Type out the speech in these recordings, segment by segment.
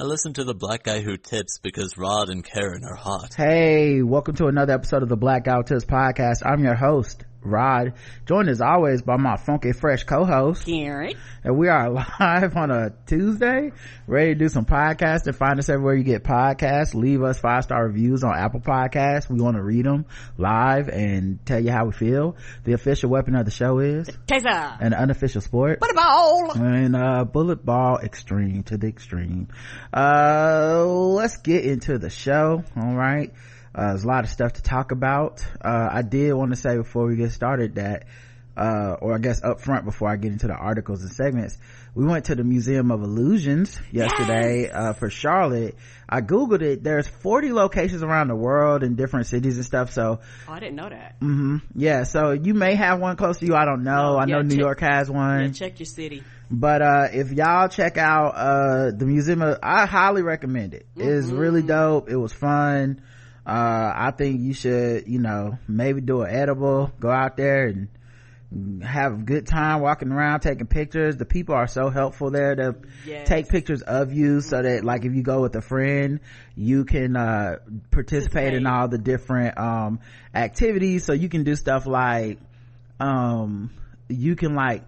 I listen to the black guy who tips because Rod and Karen are hot. Hey, welcome to another episode of the Black Who Tips podcast. I'm your host, Rod, joined as always by my funky fresh co-host, Karen. And we are live on a Tuesday, ready to do some podcasting. Find us everywhere you get podcasts. Leave us five star reviews on Apple Podcasts. We want to read them live and tell you how we feel. The official weapon of the show is Taser. An unofficial sport. Bullet ball. And uh bullet ball extreme to the extreme. Uh let's get into the show. All right. Uh, there's a lot of stuff to talk about. Uh, I did want to say before we get started that, uh, or I guess up front before I get into the articles and segments, we went to the Museum of Illusions yesterday, yes! uh, for Charlotte. I Googled it. There's 40 locations around the world in different cities and stuff. So. Oh, I didn't know that. Mm-hmm. Yeah. So you may have one close to you. I don't know. No, I know New check, York has one. Yeah, check your city. But, uh, if y'all check out, uh, the museum, of, I highly recommend it. Mm-hmm. It's really dope. It was fun uh i think you should you know maybe do an edible go out there and have a good time walking around taking pictures. The people are so helpful there to yes. take pictures of you so that like if you go with a friend you can uh participate in all the different um activities. So you can do stuff like um you can like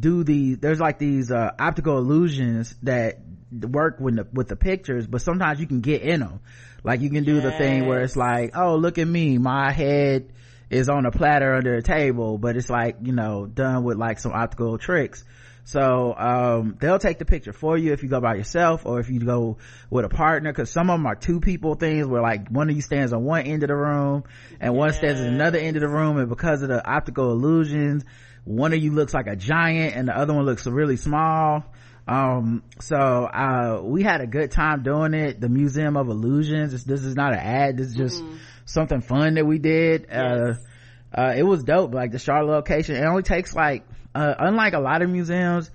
do the there's like these uh optical illusions that work with the with the pictures but sometimes you can get in them like you can do yes. the thing where it's like oh look at me. My head is on a platter under a table but it's like you know done with like some optical tricks. So um, they'll take the picture for you if you go by yourself or if you go with a partner because some of them are two people things where like one of you stands on one end of the room and one stands at another end of the room and because of the optical illusions one of you looks like a giant and the other one looks really small um so uh we had a good time doing it the museum of illusions this, this is not an ad this is just mm-hmm. something fun that we did yes. uh uh it was dope like the charlotte location it only takes like uh unlike a lot of museums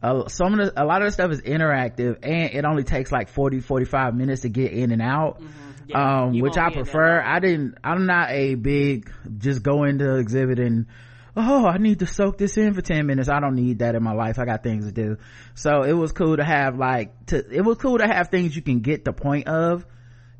uh, some of the, a lot of the stuff is interactive and it only takes like 40 45 minutes to get in and out mm-hmm. yeah, um which i prefer i didn't i'm not a big just go into exhibit and oh i need to soak this in for 10 minutes. I don't need that in my life. I got things to do. So it was cool to have like to it was cool to have things you can get the point of.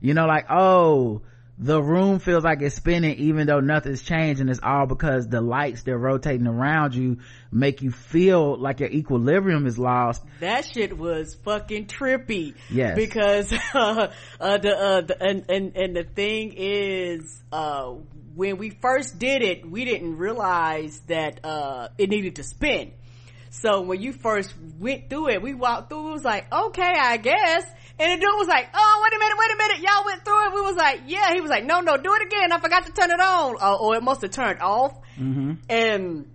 You know like oh the room feels like it's spinning even though nothing's changed and it's all because the lights they're rotating around you make you feel like your equilibrium is lost. That shit was fucking trippy. Yes. Because uh, uh the uh the, and, and and the thing is uh when we first did it, we didn't realize that, uh, it needed to spin. So when you first went through it, we walked through, it was like, okay, I guess. And the dude was like, oh, wait a minute, wait a minute. Y'all went through it. We was like, yeah. He was like, no, no, do it again. I forgot to turn it on. Uh, or it must have turned off. Mm-hmm. And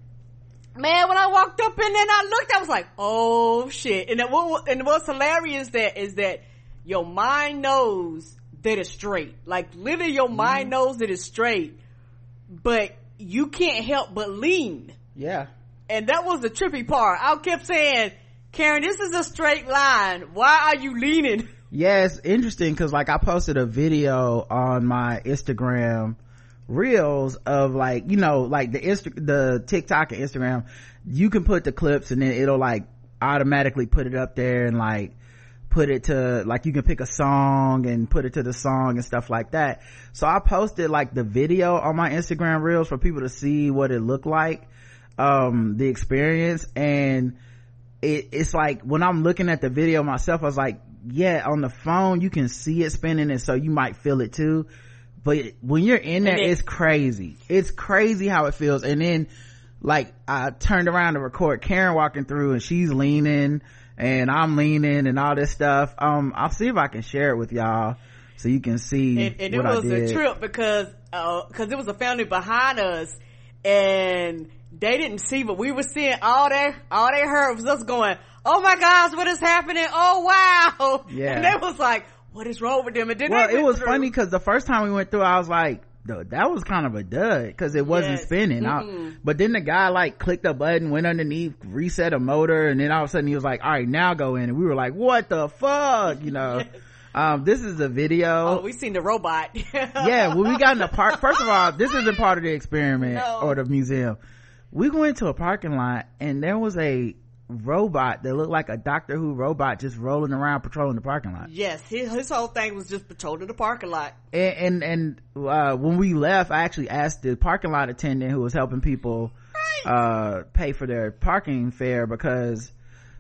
man, when I walked up and then I looked, I was like, oh shit. And, what, and what's hilarious that is that your mind knows that it's straight. Like literally your mind mm-hmm. knows that it's straight but you can't help but lean. Yeah. And that was the trippy part. I kept saying, Karen, this is a straight line. Why are you leaning? Yeah, it's interesting because like I posted a video on my Instagram reels of like, you know, like the Insta, the TikTok and Instagram, you can put the clips and then it'll like automatically put it up there and like put it to like you can pick a song and put it to the song and stuff like that. So i posted like the video on my instagram reels for people to see what it looked like um the experience. And it, it's like when i'm looking at the video myself i was like yeah on the phone you can see it spinning and so you might feel it too. But when you're in there it's crazy. It's crazy how it feels. And then like i turned around to record karen walking through and she's leaning and I'm leaning and all this stuff. Um, I'll see if I can share it with y'all so you can see. And, and it was a trip because, uh, cause it was a family behind us and they didn't see, but we were seeing all they, all they heard was us going, Oh my gosh, what is happening? Oh wow. Yeah. And they was like, what is wrong with them? And then well, it was through. funny because the first time we went through, I was like, that was kind of a dud because it wasn't yes. spinning. Mm-hmm. I, but then the guy like clicked a button, went underneath, reset a motor, and then all of a sudden he was like, "All right, now go in." And we were like, "What the fuck?" You know. yes. Um, this is a video. Oh, we seen the robot. yeah, when we got in the park, first of all, this isn't part of the experiment no. or the museum. We went to a parking lot and there was a robot that looked like a Doctor Who robot just rolling around patrolling the parking lot. Yes, his, his whole thing was just patrolling the parking lot. And and, and uh, when we left, I actually asked the parking lot attendant who was helping people uh, pay for their parking fare because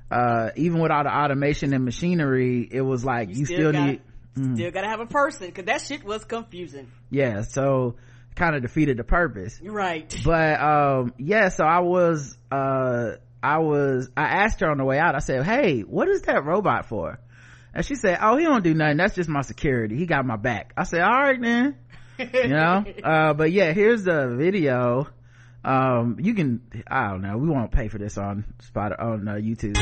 uh, even with all the automation and machinery, it was like you, you still, still got need Mm. Still gotta have a person because that shit was confusing. Yeah, so kind of defeated the purpose. Right. But um yeah, so I was uh I was I asked her on the way out, I said, Hey, what is that robot for? And she said, Oh, he don't do nothing, that's just my security. He got my back. I said, Alright then. you know? Uh but yeah, here's the video. Um you can I don't know, we won't pay for this on spot on uh, YouTube.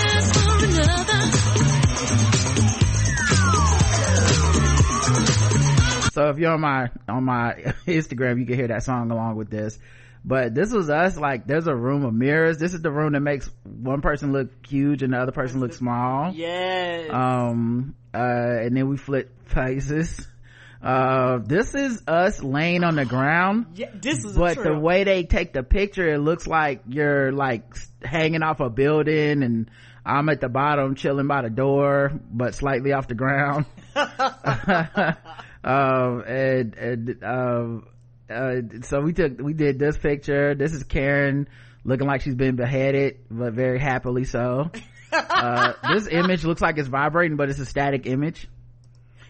So if you're on my on my Instagram, you can hear that song along with this. But this was us like there's a room of mirrors. This is the room that makes one person look huge and the other person look small. Yes. Um uh and then we flip faces. Uh this is us laying on the ground. Yeah, this is But the way they take the picture, it looks like you're like hanging off a building and I'm at the bottom chilling by the door, but slightly off the ground. um, and, and, um, uh, so we took, we did this picture. This is Karen looking like she's been beheaded, but very happily so. uh, this image looks like it's vibrating, but it's a static image.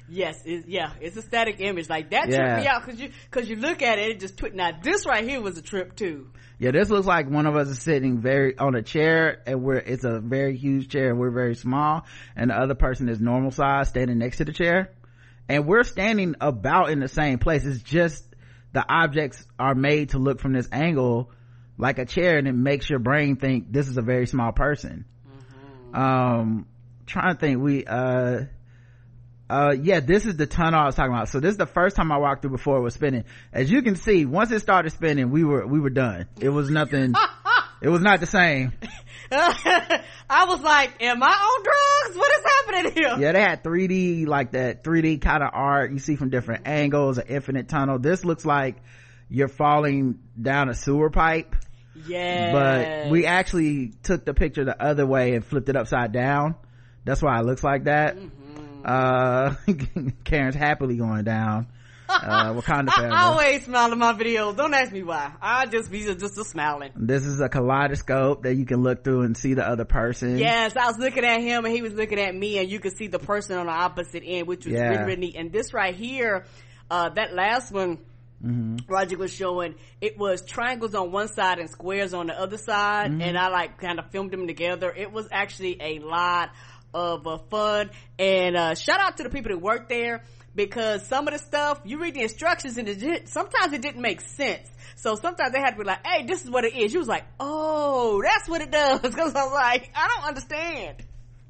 Yes, it's, yeah, it's a static image. Like that yeah. tripped me out because you, cause you look at it, it just twit. Now this right here was a trip too. Yeah, this looks like one of us is sitting very, on a chair and we're, it's a very huge chair and we're very small and the other person is normal size standing next to the chair and we're standing about in the same place it's just the objects are made to look from this angle like a chair and it makes your brain think this is a very small person. Mm-hmm. um trying to think we uh uh yeah this is the tunnel i was talking about. So this is the first time i walked through before it was spinning. As you can see once it started spinning we were we were done. It was nothing it was not the same I was like, am I on drugs? What is happening here? Yeah, they had 3D, like that 3D kind of art you see from different angles, an infinite tunnel. This looks like you're falling down a sewer pipe. Yeah. But we actually took the picture the other way and flipped it upside down. That's why it looks like that. Mm-hmm. Uh, Karen's happily going down uh, Wakanda forever. I always smile in my videos. Don't ask me why. I just be just a smiling. This is a kaleidoscope that you can look through and see the other person. Yes, I was looking at him and he was looking at me, and you could see the person on the opposite end, which was yeah. really, really neat. And this right here, uh, that last one. Mm-hmm. Roger was showing it was triangles on one side and squares on the other side, mm-hmm. and I like kind of filmed them together. It was actually a lot of uh, fun, and uh, shout out to the people that work there because some of the stuff you read the instructions and it sometimes it didn't make sense. So sometimes they had to be like, "Hey, this is what it is." You was like, "Oh, that's what it does," because I was like, "I don't understand."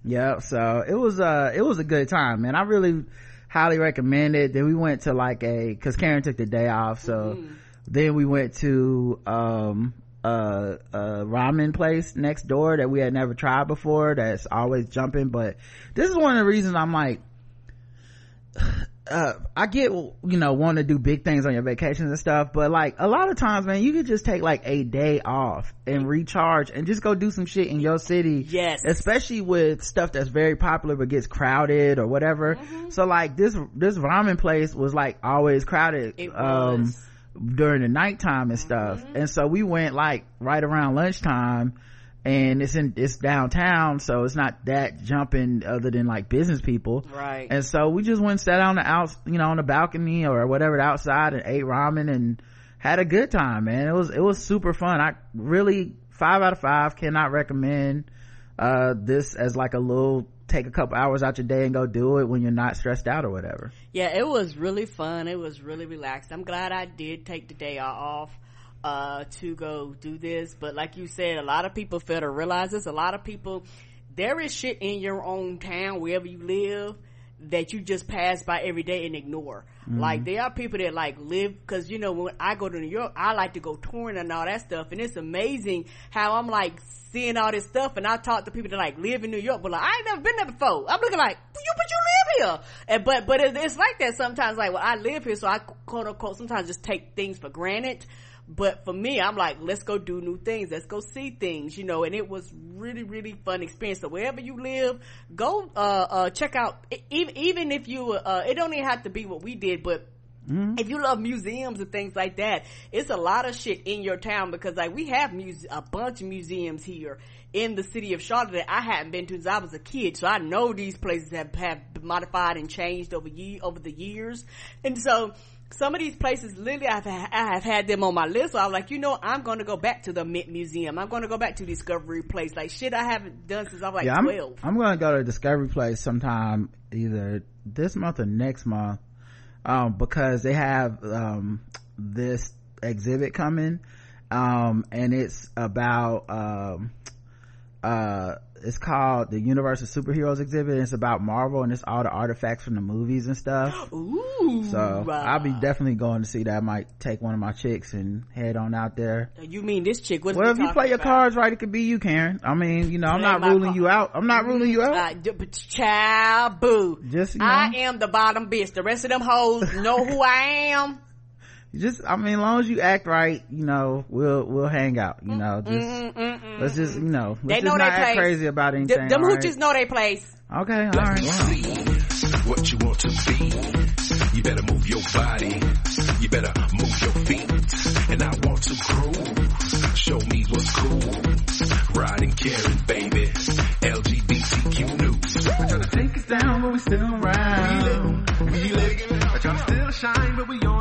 Yeah, so it was uh it was a good time, man. I really highly recommend it. Then we went to like a because Karen took the day off, so mm-hmm. then we went to um a, a ramen place next door that we had never tried before. That's always jumping, but this is one of the reasons I'm like uh, I get, you know, want to do big things on your vacations and stuff, but like a lot of times, man, you could just take like a day off and recharge and just go do some shit in your city. Yes. Especially with stuff that's very popular but gets crowded or whatever. Mm-hmm. So like this, this ramen place was like always crowded. It um, was. during the nighttime and stuff. Mm-hmm. And so we went like right around lunchtime and it's in it's downtown so it's not that jumping other than like business people. Right. And so we just went and sat on the out you know on the balcony or whatever outside and ate ramen and had a good time man. It was it was super fun. I really five out of five cannot recommend uh this as like a little take a couple hours out your day and go do it when you're not stressed out or whatever. Yeah it was really fun. It was really relaxed. I'm glad i did take the day off uh, to go do this. But like you said, a lot of people fail to realize this. A lot of people, there is shit in your own town, wherever you live, that you just pass by every day and ignore. Mm-hmm. Like there are people that like live because you know when I go to New York, I like to go touring and all that stuff, and it's amazing how I'm like seeing all this stuff, and I talk to people that like live in New York, but like I ain't never been there before. I'm looking like you, but you live here, and but but it's like that sometimes. Like well, I live here, so I quote unquote sometimes just take things for granted But for me, I'm like, let's go do new things. Let's go see things, you know, and it was really, really fun experience. So wherever you live, go, uh, uh, check out, even, even if you, uh, it don't even have to be what we did, but Mm-hmm. If you love museums and things like that, it's a lot of shit in your town because like we have muse- a bunch of museums here in the city of Charlotte that I hadn't been to since I was a kid. So I know these places have, have been modified and changed over ye- over the years. And so some of these places, literally, I've, I have had them on my list. So I was like, you know, I'm going to go back to the Mint Museum. I'm going to go back to Discovery Place. Like shit I haven't done since I was like yeah, 12. I'm, I'm going to go to Discovery Place sometime either this month or next month. Um, because they have, um, this exhibit coming. Um, and it's about, um, uh, it's called the Universe of Superheroes exhibit. It's about Marvel and it's all the artifacts from the movies and stuff. Ooh. So I'll be definitely going to see that. I might take one of my chicks and head on out there. You mean this chick? What's well, if you play your cards right, it could be you, Karen. I mean, you know, I'm not ruling you out. I'm not ruling you out. Uh, child, boo. Just, you know. I am the bottom bitch. The rest of them hoes know who I am just i mean as long as you act right you know we'll we'll hang out you know just mm, mm, mm, let's just you know let's they know just not act crazy about anything D- them right? hooches know their place. Okay all right. what you want to be you better move your body. You better move your feet. And i want to groove. Show me what's cool. Riding Karen, baby. Lgbtq news. We're trying to take us down but we still around. We lit, we lit. we're trying to still shine but we on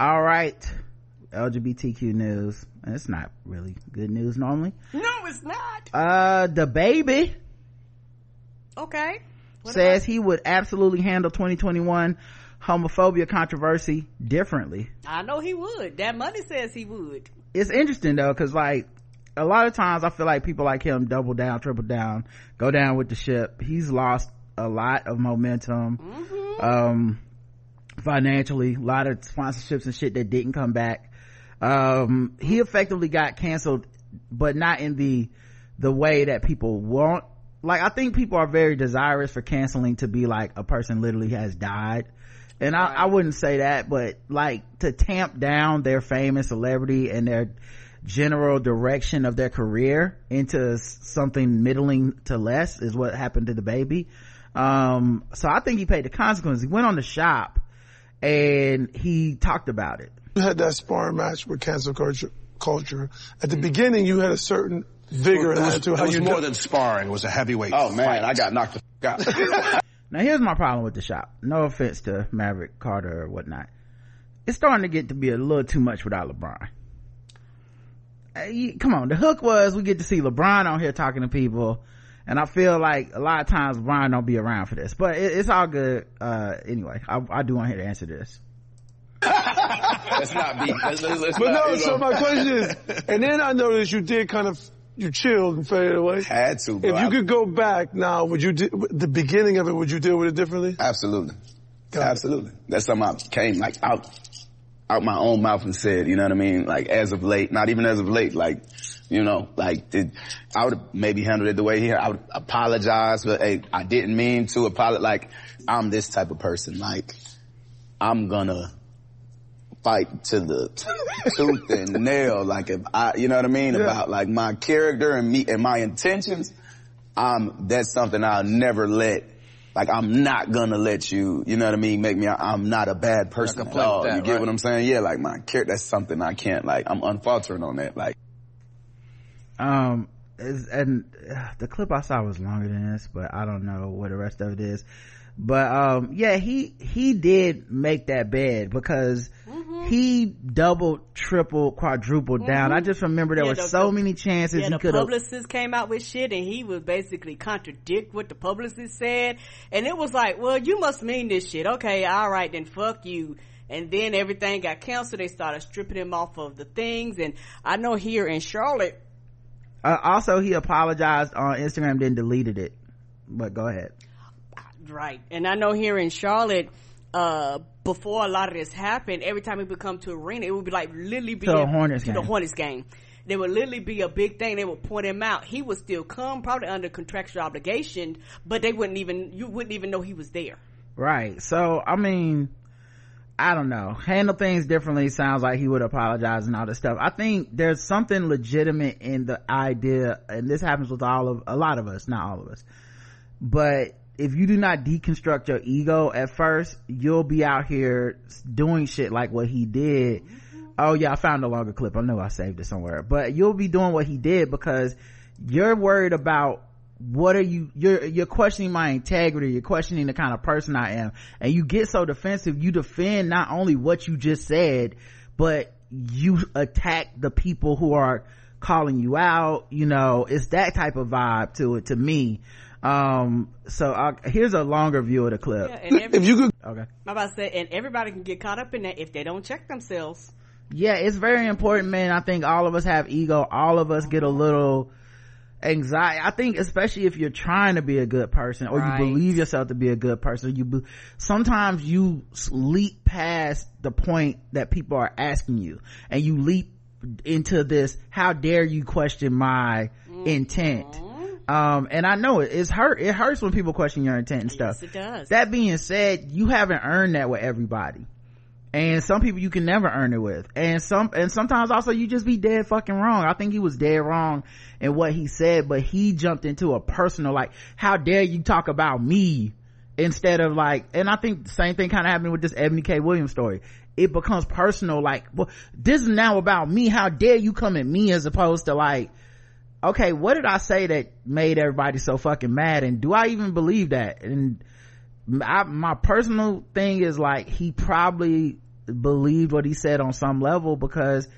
all right. Lgbtq news. It's not really good news normally. No it's not. Uh DaBaby okay. What says he would absolutely handle 2021 homophobia controversy differently. I know he would. That money says he would. It's interesting though because like a lot of times i feel like people like him double down triple down go down with the ship. He's lost a lot of momentum. Mm-hmm. um financially a lot of sponsorships and shit that didn't come back. Um, he effectively got canceled but not in the the way that people want. Like i think people are very desirous for canceling to be like a person literally has died. And right. I, I wouldn't say that but like to tamp down their fame and celebrity and their general direction of their career into something middling to less is what happened to DaBaby um, so i think he paid the consequences. He went on the shop and he talked about it. You had that sparring match with cancel culture. Culture at the beginning, you had a certain vigor and attitude. It was, it was more than sparring; it was a heavyweight. Oh man, fight. I got knocked the out. now here's my problem with the shop. No offense to Maverick Carter or whatnot. It's starting to get to be a little too much without LeBron. Hey, come on, the hook was we get to see LeBron on here talking to people and I feel like a lot of times Brian don't be around for this, but it, it's all good. Uh, anyway, I, I do want him to answer this. let's not be. Let's, let's but not, no, so my question is, and then I noticed you did kind of you chilled and faded away. Had to. Bro. If you could go back now, would you do, the beginning of it? Would you deal with it differently? Absolutely. Got Absolutely. It. That's something I came like out out my own mouth and said. You know what I mean? Like as of late, not even as of late. Like you know, like I would have maybe handled it the way he, I would apologize, but hey, I didn't mean to apologize. Like I'm this type of person. Like I'm gonna fight to the tooth and nail. Like if I, you know what I mean? Yeah. About like my character and me and my intentions. Um, that's something I'll never let like I'm not gonna let you, you know what I mean, make me, I'm not a bad person at all. That, you get right? what I'm saying? Yeah, like my character, that's something I can't, like, I'm unfaltering on that. Like, um is, and uh, the clip i saw was longer than this but i don't know what the rest of it is but um yeah he he did make that bed because mm-hmm. he doubled, tripled, quadrupled down. I just remember there Yeah, were so many chances Yeah, he the could publicist came out with shit and he would basically contradict what the publicist said. And it was like, well, you must mean this shit. Okay, alright, then fuck you. And then everything got canceled. They started stripping him off of the things. And I know here in Charlotte, Uh, also, he apologized on Instagram, then deleted it. But go ahead. right. And I know here in Charlotte, uh, before a lot of this happened, every time we would come to arena, it would be like literally be To a a- Hornets to the. Hornets game. There would literally be a big thing. They would point him out. He would still come, probably under contractual obligation, but they wouldn't even you wouldn't even know he was there. Right. So, I mean, I don't know. Handle things differently sounds like he would apologize and all this stuff. I think there's something legitimate in the idea, and this happens with all of, a lot of us, not all of us. But if you do not deconstruct your ego at first, you'll be out here doing shit like what he did. Oh yeah, I found a longer clip. I know I saved it somewhere, but you'll be doing what he did because you're worried about what are you you're you're questioning my integrity you're questioning the kind of person i am. And you get so defensive you defend not only what you just said but you attack the people who are calling you out you know it's that type of vibe to it to me. Um so I, here's a longer view of the clip. Yeah, and every, If you could okay. I'm about to say, and everybody can get caught up in that if they don't check themselves. yeah it's very important man. I think all of us have ego. All of us get a little anxiety i think especially if you're trying to be a good person or Right. you believe yourself to be a good person you be, sometimes you leap past the point that people are asking you and you leap into this how dare you question my intent um and i know it it's hurt it hurts when people question your intent and stuff Yes, it does. that being said you haven't earned that with everybody and some people you can never earn it with. And some and sometimes also you just be dead fucking wrong. I think he was dead wrong in what he said but he jumped into a personal like how dare you talk about me instead of like and i think the same thing kind of happened with this ebony k. Williams story. It becomes personal like well this is now about me. How dare you come at me as opposed to like okay what did i say that made everybody so fucking mad? And do i even believe that? And I, my personal thing is like he probably believed what he said on some level because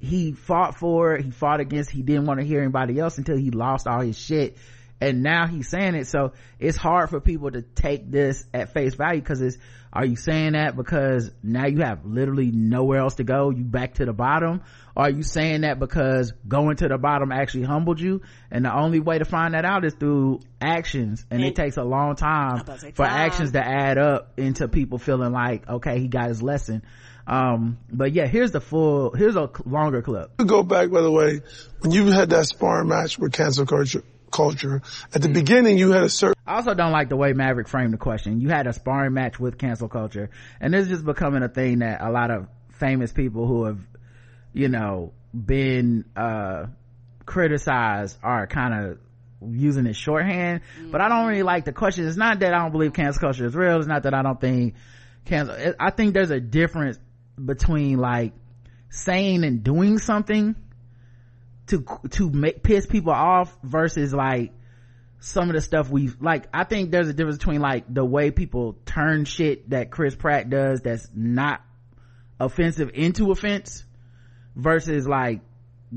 he fought for it he fought against he didn't want to hear anybody else until he lost all his shit and now he's saying it. So it's hard for people to take this at face value because it's are you saying that because now you have literally nowhere else to go? You back to the bottom? Or are you saying that because going to the bottom actually humbled you? And the only way to find that out is through actions. And, it takes a long time about to say for time. actions to add up into people feeling like okay he got his lesson. Um but yeah here's the full here's a longer clip. Go back, by the way, when you had that sparring match with cancel culture, culture, at the beginning you had a certain I also don't like the way Maverick framed the question. You had a sparring match with cancel culture, and this is just becoming a thing that a lot of famous people who have, you know, been uh criticized are kind of using it shorthand. But I don't really like the question. It's not that I don't believe cancel culture is real. It's not that I don't think cancel. I think there's a difference between like saying and doing something to to make piss people off versus like some of the stuff we've like i think there's a difference between like the way people turn shit that chris pratt does that's not offensive into offense versus like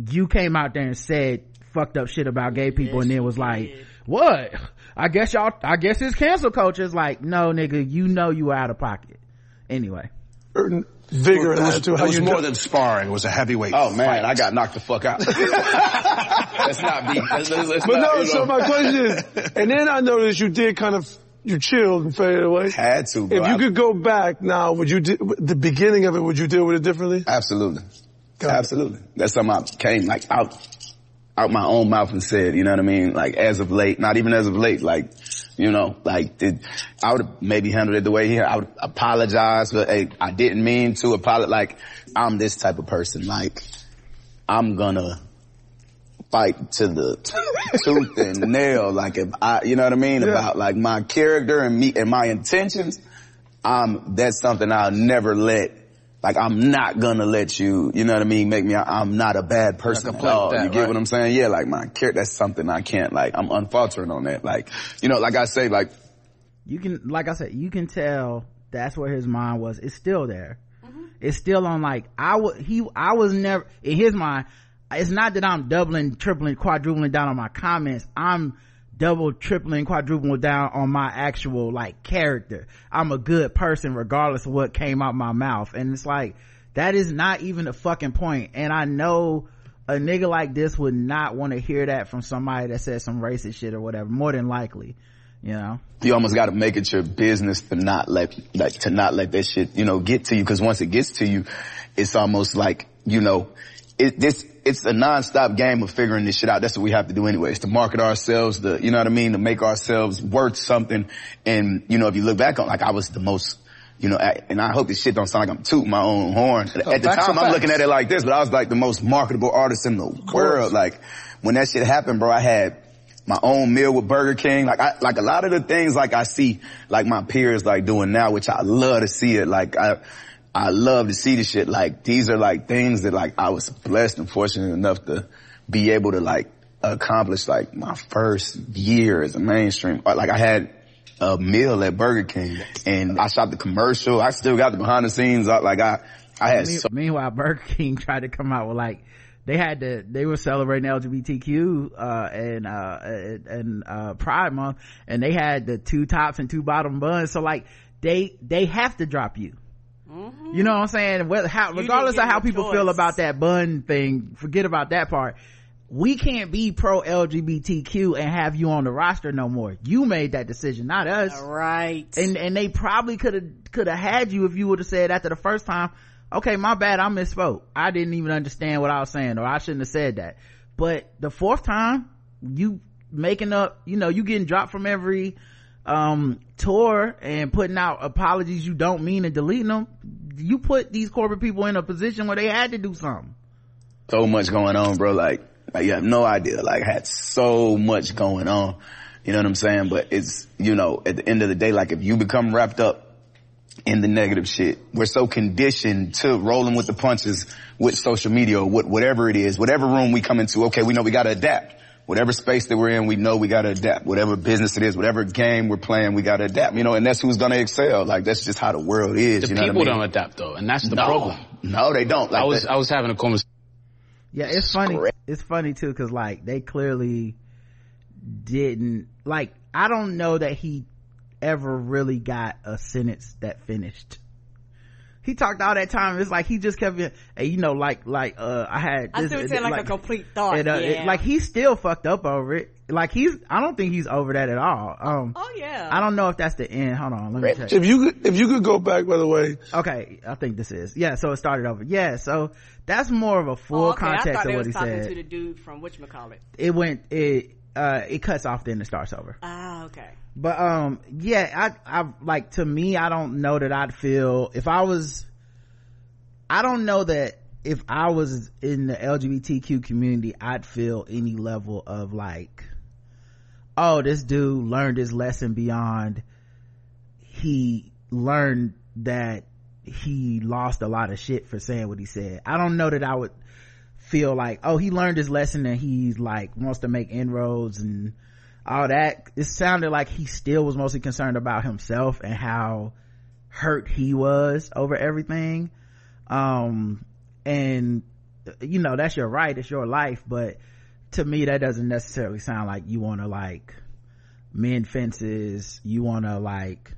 you came out there and said fucked up shit about gay people and then was like what? I guess y'all i guess it's cancel culture. Is like no nigga you know you were out of pocket. Anyway. Certain vigor It and was, attitude. it was more do- than sparring. It was a heavyweight. Oh man, fight. I got knocked the fuck out. Let's not be. Let's, let's, let's But not, no, so know. my question is, and then I noticed you did kind of, you chilled and faded away. had to. Bro. If you could go back now, would you, de- the beginning of it, would you deal with it differently? Absolutely. Got it. Absolutely. That's something I came like out, out my own mouth and said, you know what I mean? Like as of late, not even as of late, like, you know, like did, I would have maybe handled it the way here. I would apologize, but hey, I didn't mean to apologize. Like I'm this type of person. Like I'm gonna fight to the tooth and nail. Like if I, you know what I mean? Yeah. About like my character and me and my intentions. Um, that's something I'll never let. Like I'm not gonna let you, you know what I mean, make me, I'm not a bad person Not at gonna play all. with that, you get right. what I'm saying? Yeah, like my character, that's something I can't, like, I'm unfaltering on that. Like, you know, like I say, like, you can like i said you can tell that's where his mind was it's still there mm-hmm. it's still on like i was he i was never in his mind it's not that i'm doubling tripling quadrupling down on my comments i'm double tripling quadrupling down on my actual like character. I'm a good person regardless of what came out my mouth. And it's like that is not even the fucking point. and i know a nigga like this would not want to hear that from somebody that says some racist shit or whatever. More than likely you know? You almost got to make it your business to not let like to not let that shit you know get to you. Because once it gets to you it's almost like you know it this it's a non-stop game of figuring this shit out that's what we have to do anyways to market ourselves to you know what i mean to make ourselves worth something and you know if you look back on like i was the most you know, and I hope this shit don't sound like I'm tooting my own horn. Oh, At the time, I'm looking at it like this, but I was like the most marketable artist in the world. Like when that shit happened, bro, I had my own meal with Burger King. Like I, like a lot of the things like I see like my peers like doing now, which I love to see it. Like I, I love to see the shit. Like these are like things that like I was blessed and fortunate enough to be able to like accomplish like my first year as a mainstream. Like I had a meal at Burger King and I shot the commercial. I still got the behind the scenes. uh, Like I, I had so meanwhile burger king tried to come out with like they had to they were celebrating lgbtq uh and uh and- and uh pride month and they had the two tops and two bottom buns so like they they have to drop you you know what i'm saying? Whether, how, regardless of how people feel about that bun thing forget about that part. We can't be pro lgbtq and have you on the roster no more. You made that decision not us. Right. And and they probably could have could have had you if you would have said after the first time okay my bad i misspoke. I didn't even understand what i was saying or i shouldn't have said that. But the fourth time you making up you know you getting dropped from every um tour and putting out apologies you don't mean and deleting them you put these corporate people in a position where they had to do something so much going on, bro. Like, like you have no idea. Like, I had so much going on. You know what I'm saying? But it's, you know, at the end of the day, like if you become wrapped up in the negative shit, we're so conditioned to rolling with the punches with social media or what, whatever it is, whatever room we come into. Okay, we know we gotta adapt. Whatever space that we're in, we know we gotta adapt. Whatever business it is, whatever game we're playing, we gotta adapt. You know, and that's who's gonna excel. Like that's just how the world is. The you know people what I mean? don't adapt though, and that's the no, problem. No, they don't. Like I was that- I was having a conversation. Yeah, it's funny. It's funny too, cause like they clearly didn't like. I don't know that he ever really got a sentence that finished. He talked all that time. It's like he just kept, it- and you know, like like uh, I had. I this- still saying like, a complete thought. and, uh, it- like he's still fucked up over it. Like he's, I don't think he's over that at all. Um, oh yeah. I don't know if that's the end. Hold on, let me check. If you could, if you could go back, by the way, Okay, I think this is yeah. So it started over. Yeah, so that's more of a full Oh, okay. I context thought of they what was he talking said. to the dude from whatchamacallit. it went it uh it cuts off then it starts over Ah, okay. But um yeah i i like to me i don't know that i'd feel if i was i don't know that if i was in the lgbtq community i'd feel any level of like oh this dude learned his lesson beyond he learned that he lost a lot of shit for saying what he said. I don't know that i would feel like oh he learned his lesson and he's like wants to make inroads and all that it sounded like he still was mostly concerned about himself and how hurt he was over everything. Um and you know that's your right it's your life but to me that doesn't necessarily sound like you want to like mend fences you want to like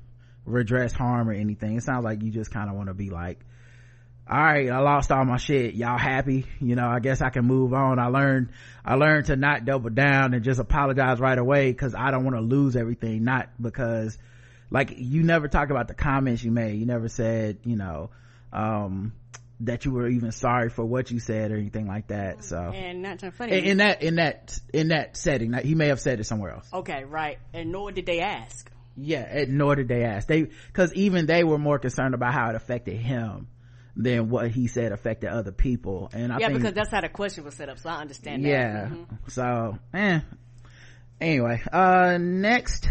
redress harm or anything. It sounds like you just kind of want to be like all right i lost all my shit. Y'all happy? You know i guess i can move on. I learned i learned to not double down and just apologize right away because i don't want to lose everything not because like you never talked about the comments you made. You never said you know um that you were even sorry for what you said or anything like that so. And not too funny. in, in that in that in that setting like, he may have said it somewhere else. Okay, right. And nor did they ask. yeah and nor did they ask. They because even they were more concerned about how it affected him than what he said affected other people and i yeah, think because that's how the question was set up, so I understand that. yeah Mhm. so eh. anyway uh next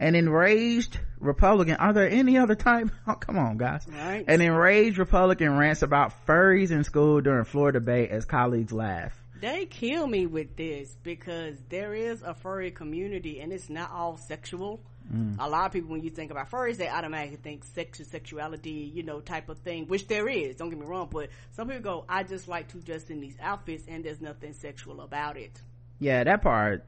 an enraged republican are there any other type oh come on guys Right. an enraged republican rants about furries in school during floor debate as colleagues laugh They kill me with this because there is a furry community and it's not all sexual. Mm. A lot of people, when you think about furries, they automatically think sex and sexuality, you know, type of thing, which there is. Don't get me wrong, but some people go, "I just like to dress in these outfits, and there's nothing sexual about it." Yeah, that part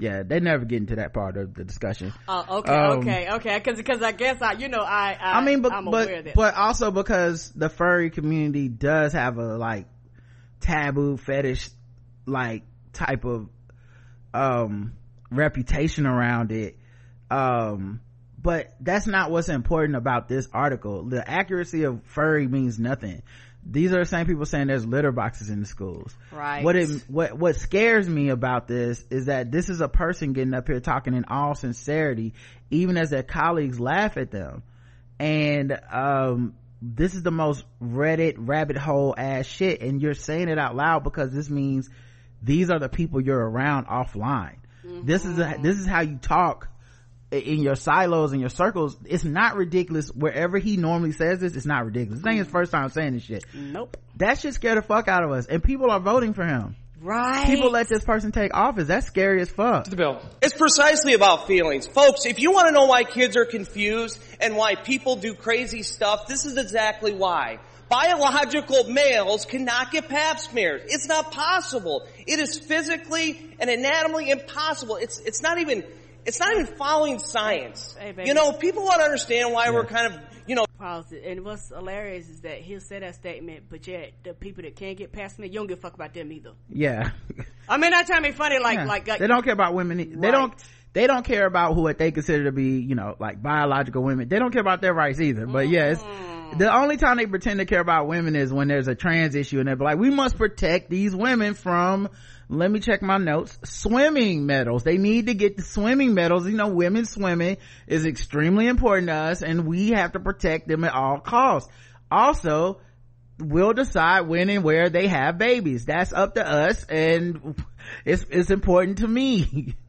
yeah they never get into that part of the discussion oh okay um, okay okay because because i guess i you know i i, I mean but but, but also because the furry community does have a like taboo fetish like type of um reputation around it um but that's not what's important about this article. The accuracy of furry means nothing. These are the same people saying there's litter boxes in the schools. Right. What it what what scares me about this is that this is a person getting up here talking in all sincerity even as their colleagues laugh at them. And um this is the most reddit rabbit hole ass shit. And you're saying it out loud because this means these are the people you're around offline. Mm-hmm. this is a, this is how you talk in your silos and your circles, it's not ridiculous. Wherever he normally says this, it's not ridiculous. This ain't his first time saying this shit. Nope. That shit scared the fuck out of us. And people are voting for him. Right. People let this person take office. That's scary as fuck. The bill. It's precisely about feelings. Folks, if you want to know why kids are confused and why people do crazy stuff, this is exactly why. Biological males cannot get pap smears. It's not possible. It is physically and anatomically impossible. It's, it's not even, it's not even following science. Hey, you know, people want to understand why yeah. we're kind of, you know. And what's hilarious is that he'll say that statement, but yet the people that can't get past me, you don't give a fuck about them either. Yeah. I mean, not trying to be funny, like, yeah. like, like, they don't care about women. They right. don't. They don't care about who what they consider to be, you know, like biological women. They don't care about their rights either. But mm. yes, the only time they pretend to care about women is when there's a trans issue and they're like, we must protect these women from let me check my notes. Swimming medals. They need to get the swimming medals. You know women swimming is extremely important to us and we have to protect them at all costs. Also we'll decide when and where they have babies. That's up to us and it's it's important to me.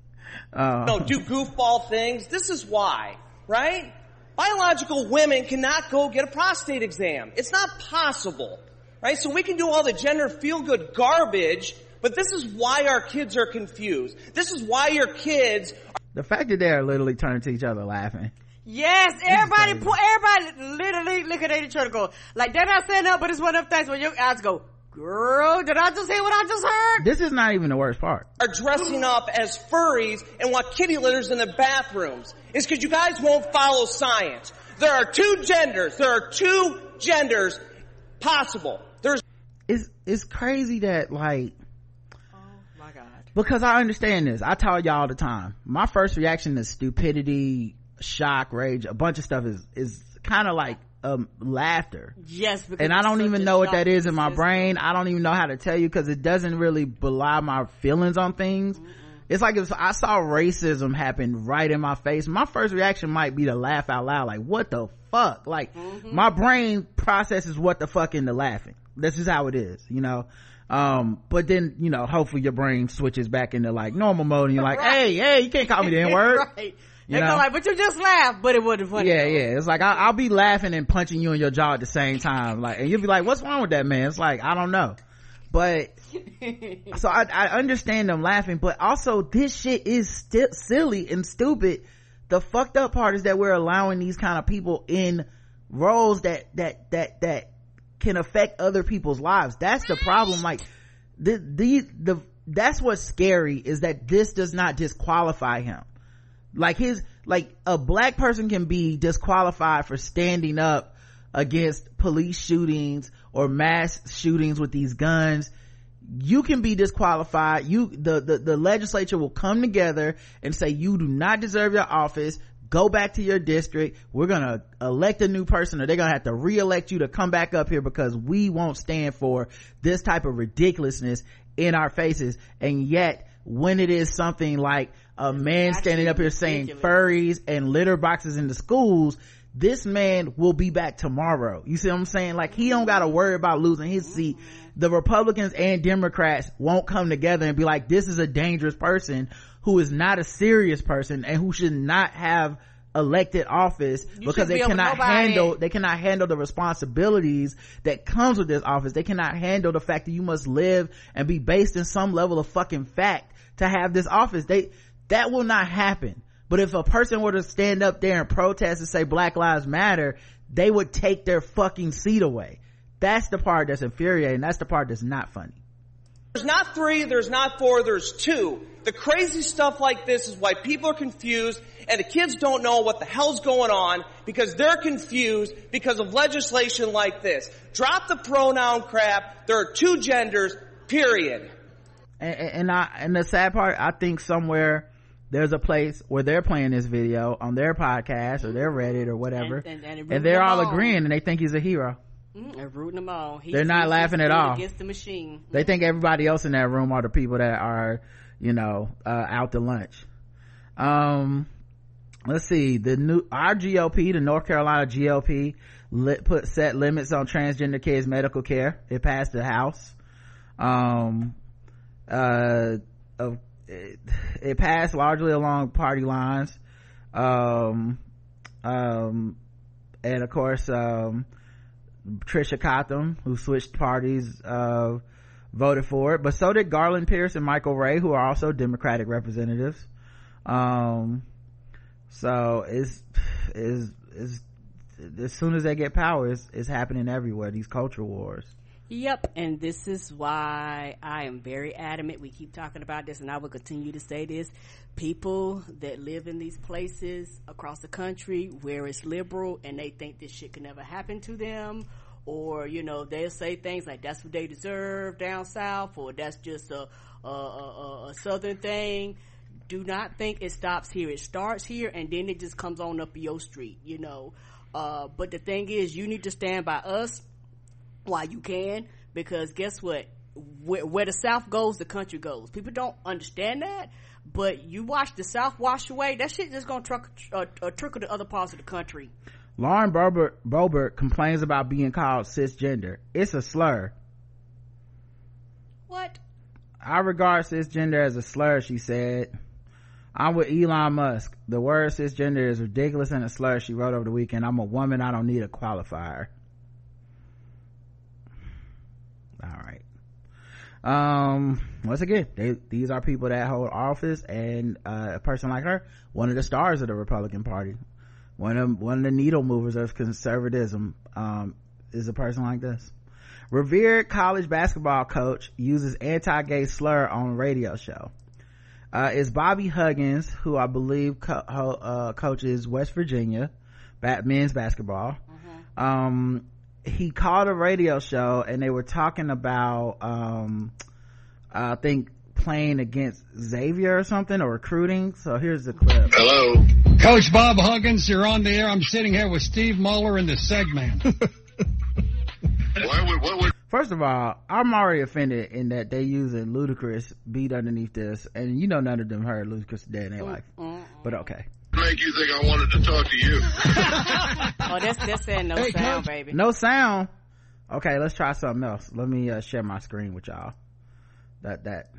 Uh, no do goofball things. This is why right? Biological women cannot go get a prostate exam. It's not possible right? So we can do all the gender feel good garbage but this is why our kids are confused. This is why your kids Are- The fact that they are literally turning to each other laughing. Yes, everybody, everybody literally look at each other go, like they're not saying up, but it's one of them things where your eyes go, girl, did I just hear what I just heard? This is not even the worst part. Are dressing up as furries and want kitty litters in the bathrooms. Is because you guys won't follow science. There are two genders. There are two genders possible. There's. It's, it's crazy that like, because I understand this. I tell y'all all the time. My first reaction is stupidity, shock, rage, a bunch of stuff is, is kind of like, um, laughter. Yes, and I don't even know what that is in my brain. I don't even know how to tell you because it doesn't really belie my feelings on things. Mm-mm. It's like if I saw racism happen right in my face, my first reaction might be to laugh out loud, like, what the fuck? Like, mm-hmm. my brain processes what the fuck into laughing. This is how it is, you know? Um, but then, you know, hopefully your brain switches back into like normal mode and you're like, right. hey, hey, you can't call me the N-word. right. You know? like, but you just laugh, but it wasn't funny. Yeah, yeah. It's like, I, will be laughing and punching you in your jaw at the same time. Like, and you'll be like, what's wrong with that man? It's like, I don't know. But, so I, I understand them laughing, but also this shit is still silly and stupid. The fucked up part is that we're allowing these kind of people in roles that, that, that, that can affect other people's lives. That's the problem. Like the, the, the, that's what's scary is that this does not disqualify him. Like his, like a black person can be disqualified for standing up against police shootings or mass shootings with these guns you can be disqualified you the, the the legislature will come together and say you do not deserve your office go back to your district. We're gonna elect a new person or they're gonna have to re-elect you to come back up here because we won't stand for this type of ridiculousness in our faces. And yet when it is something like a man standing up here saying furries and litter boxes in the schools this man will be back tomorrow. You see what i'm saying? Like he don't gotta worry about losing his seat. The republicans and democrats won't come together and be like this is a dangerous person who is not a serious person and who should not have elected office you because they be cannot handle they cannot handle the responsibilities that comes with this office they cannot handle the fact that you must live and be based in some level of fucking fact to have this office they that will not happen But if a person were to stand up there and protest and say Black Lives Matter, they would take their fucking seat away. That's the part that's infuriating. That's the part that's not funny. There's not three, there's not four, there's two. The crazy stuff like this is why people are confused and the kids don't know what the hell's going on because they're confused because of legislation like this. Drop the pronoun crap. There are two genders, period. And, and I, and the sad part, I think somewhere there's a place where they're playing this video on their podcast or their Reddit or whatever, and, and, and, and they're all agreeing and they think he's a hero. Mm, and rooting them all. He's, they're not laughing at all against the machine. They think everybody else in that room are the people that are, you know, uh, out to lunch. Um, let's see the new our GOP, the North Carolina GOP, lit, put set limits on transgender kids medical care. It passed the House. Um, uh, uh it, it, passed largely along party lines. Um, um, and of course, um, Tricia Cotham, who switched parties, uh, voted for it, but so did Garland Pierce and Michael Ray, who are also Democratic representatives. Um, so it's, is, as soon as they get power, it's, it's happening everywhere, these culture wars. Yep, and this is why I am very adamant. We keep talking about this, and I will continue to say this. People that live in these places across the country where it's liberal and they think this shit can never happen to them, or you know they'll say things like that's what they deserve down south, or that's just a a, a, a southern thing. Do not think it stops here. It starts here, and then it just comes on up your street. You know. Uh, but the thing is, you need to stand by us while you can because guess what where, where, the south goes the country goes people don't understand that but you watch the south wash away that shit just gonna truck, uh, uh, trickle to other parts of the country lauren Boebert, Boebert complains about being called cisgender it's a slur what i regard cisgender as a slur she said I'm with Elon Musk. The word cisgender is ridiculous and a slur, she wrote over the weekend. I'm a woman. I don't need a qualifier. All right. Um once again they, these are people that hold office and uh, a person like her one of the stars of the republican party one of one of the needle movers of conservatism um, is a person like this. Revered college basketball coach uses anti-gay slur on radio show. Uh, is bobby huggins who i believe co- uh, coaches west virginia men's basketball mm-hmm. um, he called a radio show and they were talking about um i think playing against xavier or something or recruiting. So here's the clip. Hello. Coach bob huggins you're on the air. I'm sitting here with steve moeller in the segment Why would, what would First of all, I'm already offended in that they using Ludacris beat underneath this, and you know none of them heard Ludacris day in their mm, life. Mm, mm. But okay make you think I wanted to talk to you. oh, that's that's saying no hey, sound, coach. baby. No sound. Okay, let's try something else. Let me uh, share my screen with y'all. That that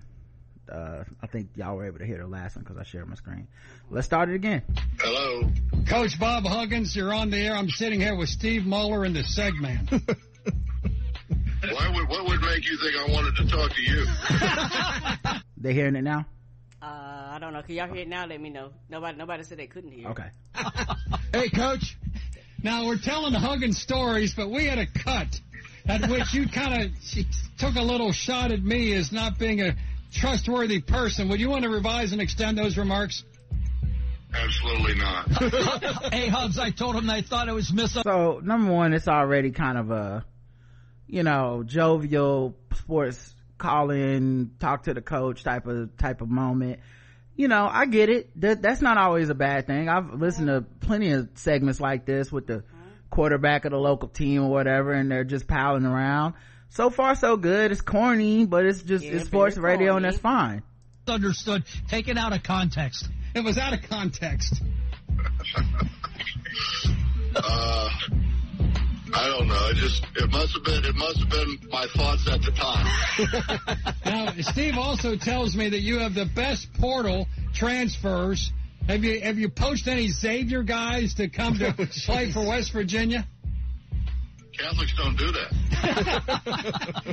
uh, I think y'all were able to hear the last one because I shared my screen. Let's start it again. Hello, Coach Bob Huggins. You're on the air. I'm sitting here with Steve Moeller in the segment. Why would what would make you think I wanted to talk to you? they hearing it now? Uh, I don't know. Can y'all hear it now? Let me know. Nobody, nobody said they couldn't hear. Okay. hey, coach. Now we're telling hugging stories, but we had a cut at which you kind of took a little shot at me as not being a trustworthy person. Would you want to revise and extend those remarks? Absolutely not. hey, Hugs, I told him I thought it was mis. So, number one, it's already kind of a, you know, jovial sports call in, talk to the coach type of, type of moment. You know, I get it. That, that's not always a bad thing. I've listened to plenty of segments like this with the quarterback of the local team or whatever, and they're just piling around. So far, so good. It's corny, but it's just, yeah, it's sports radio and that's fine. Understood. Taken out of context. It was out of context. uh, I don't know. It just it must have been it must have been my thoughts at the time. now, Steve also tells me that you have the best portal transfers. Have you have you poached any Xavier guys to come to oh, play for West Virginia? Catholics don't do that.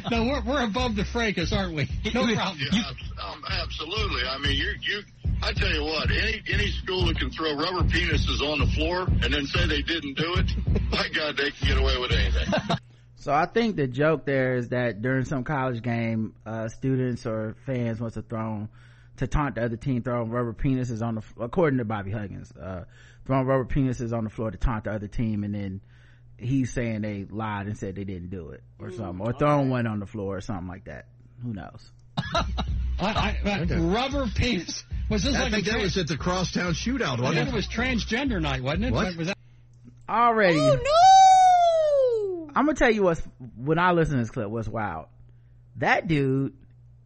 no, we're we're above the fracas, aren't we? No problem. Yeah, um, absolutely. I mean, you you I tell you what, any any school that can throw rubber penises on the floor and then say they didn't do it, my God, they can get away with anything. So I think the joke there is that during some college game, uh, students or fans must have thrown to taunt the other team, throwing rubber penises on the, according to Bobby Huggins, uh, throwing rubber penises on the floor to taunt the other team, and then he's saying they lied and said they didn't do it or something, or throwing one on the floor or something like that. Who knows? I, I, uh, Rubber penis. Was this I like think a that trans- was at the Crosstown shootout, I wasn't think it? it was transgender night, wasn't it? What? Was that? Already. Oh no! I'm gonna tell you what's when I listen to this clip. What's wild? That dude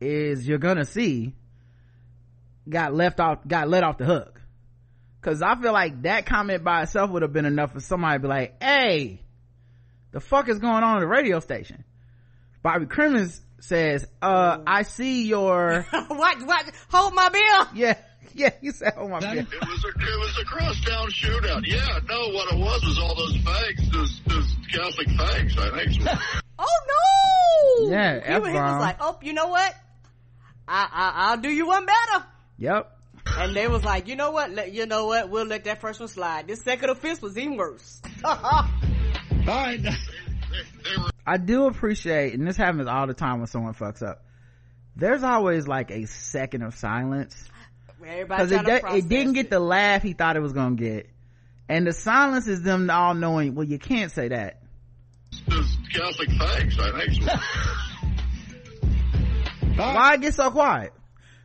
is you're gonna see got left off, got let off the hook. Cause I feel like that comment by itself would have been enough for somebody to be like, "Hey, the fuck is going on at the radio station?" Bobby Crimmins says, "Uh, I see your what? What? Hold my bill. yeah, yeah." He said, "Oh my god." It was a it was a crosstown shootout. Yeah, no, what it was was all those fags, those, those Catholic fags. I think. Oh no! Yeah, he, was- he was like, "Oh, you know what? I, I I'll do you one better." Yep. And they was like, "You know what? Let, you know what? We'll let that first one slide." This second offense was even worse. All right. I do appreciate, and this happens all the time when someone fucks up. There's always like a second of silence because it, de- it didn't get the laugh he thought it was gonna get, and the silence is them all knowing. Well, you can't say that. Those Catholic fags. I think. Why get so quiet?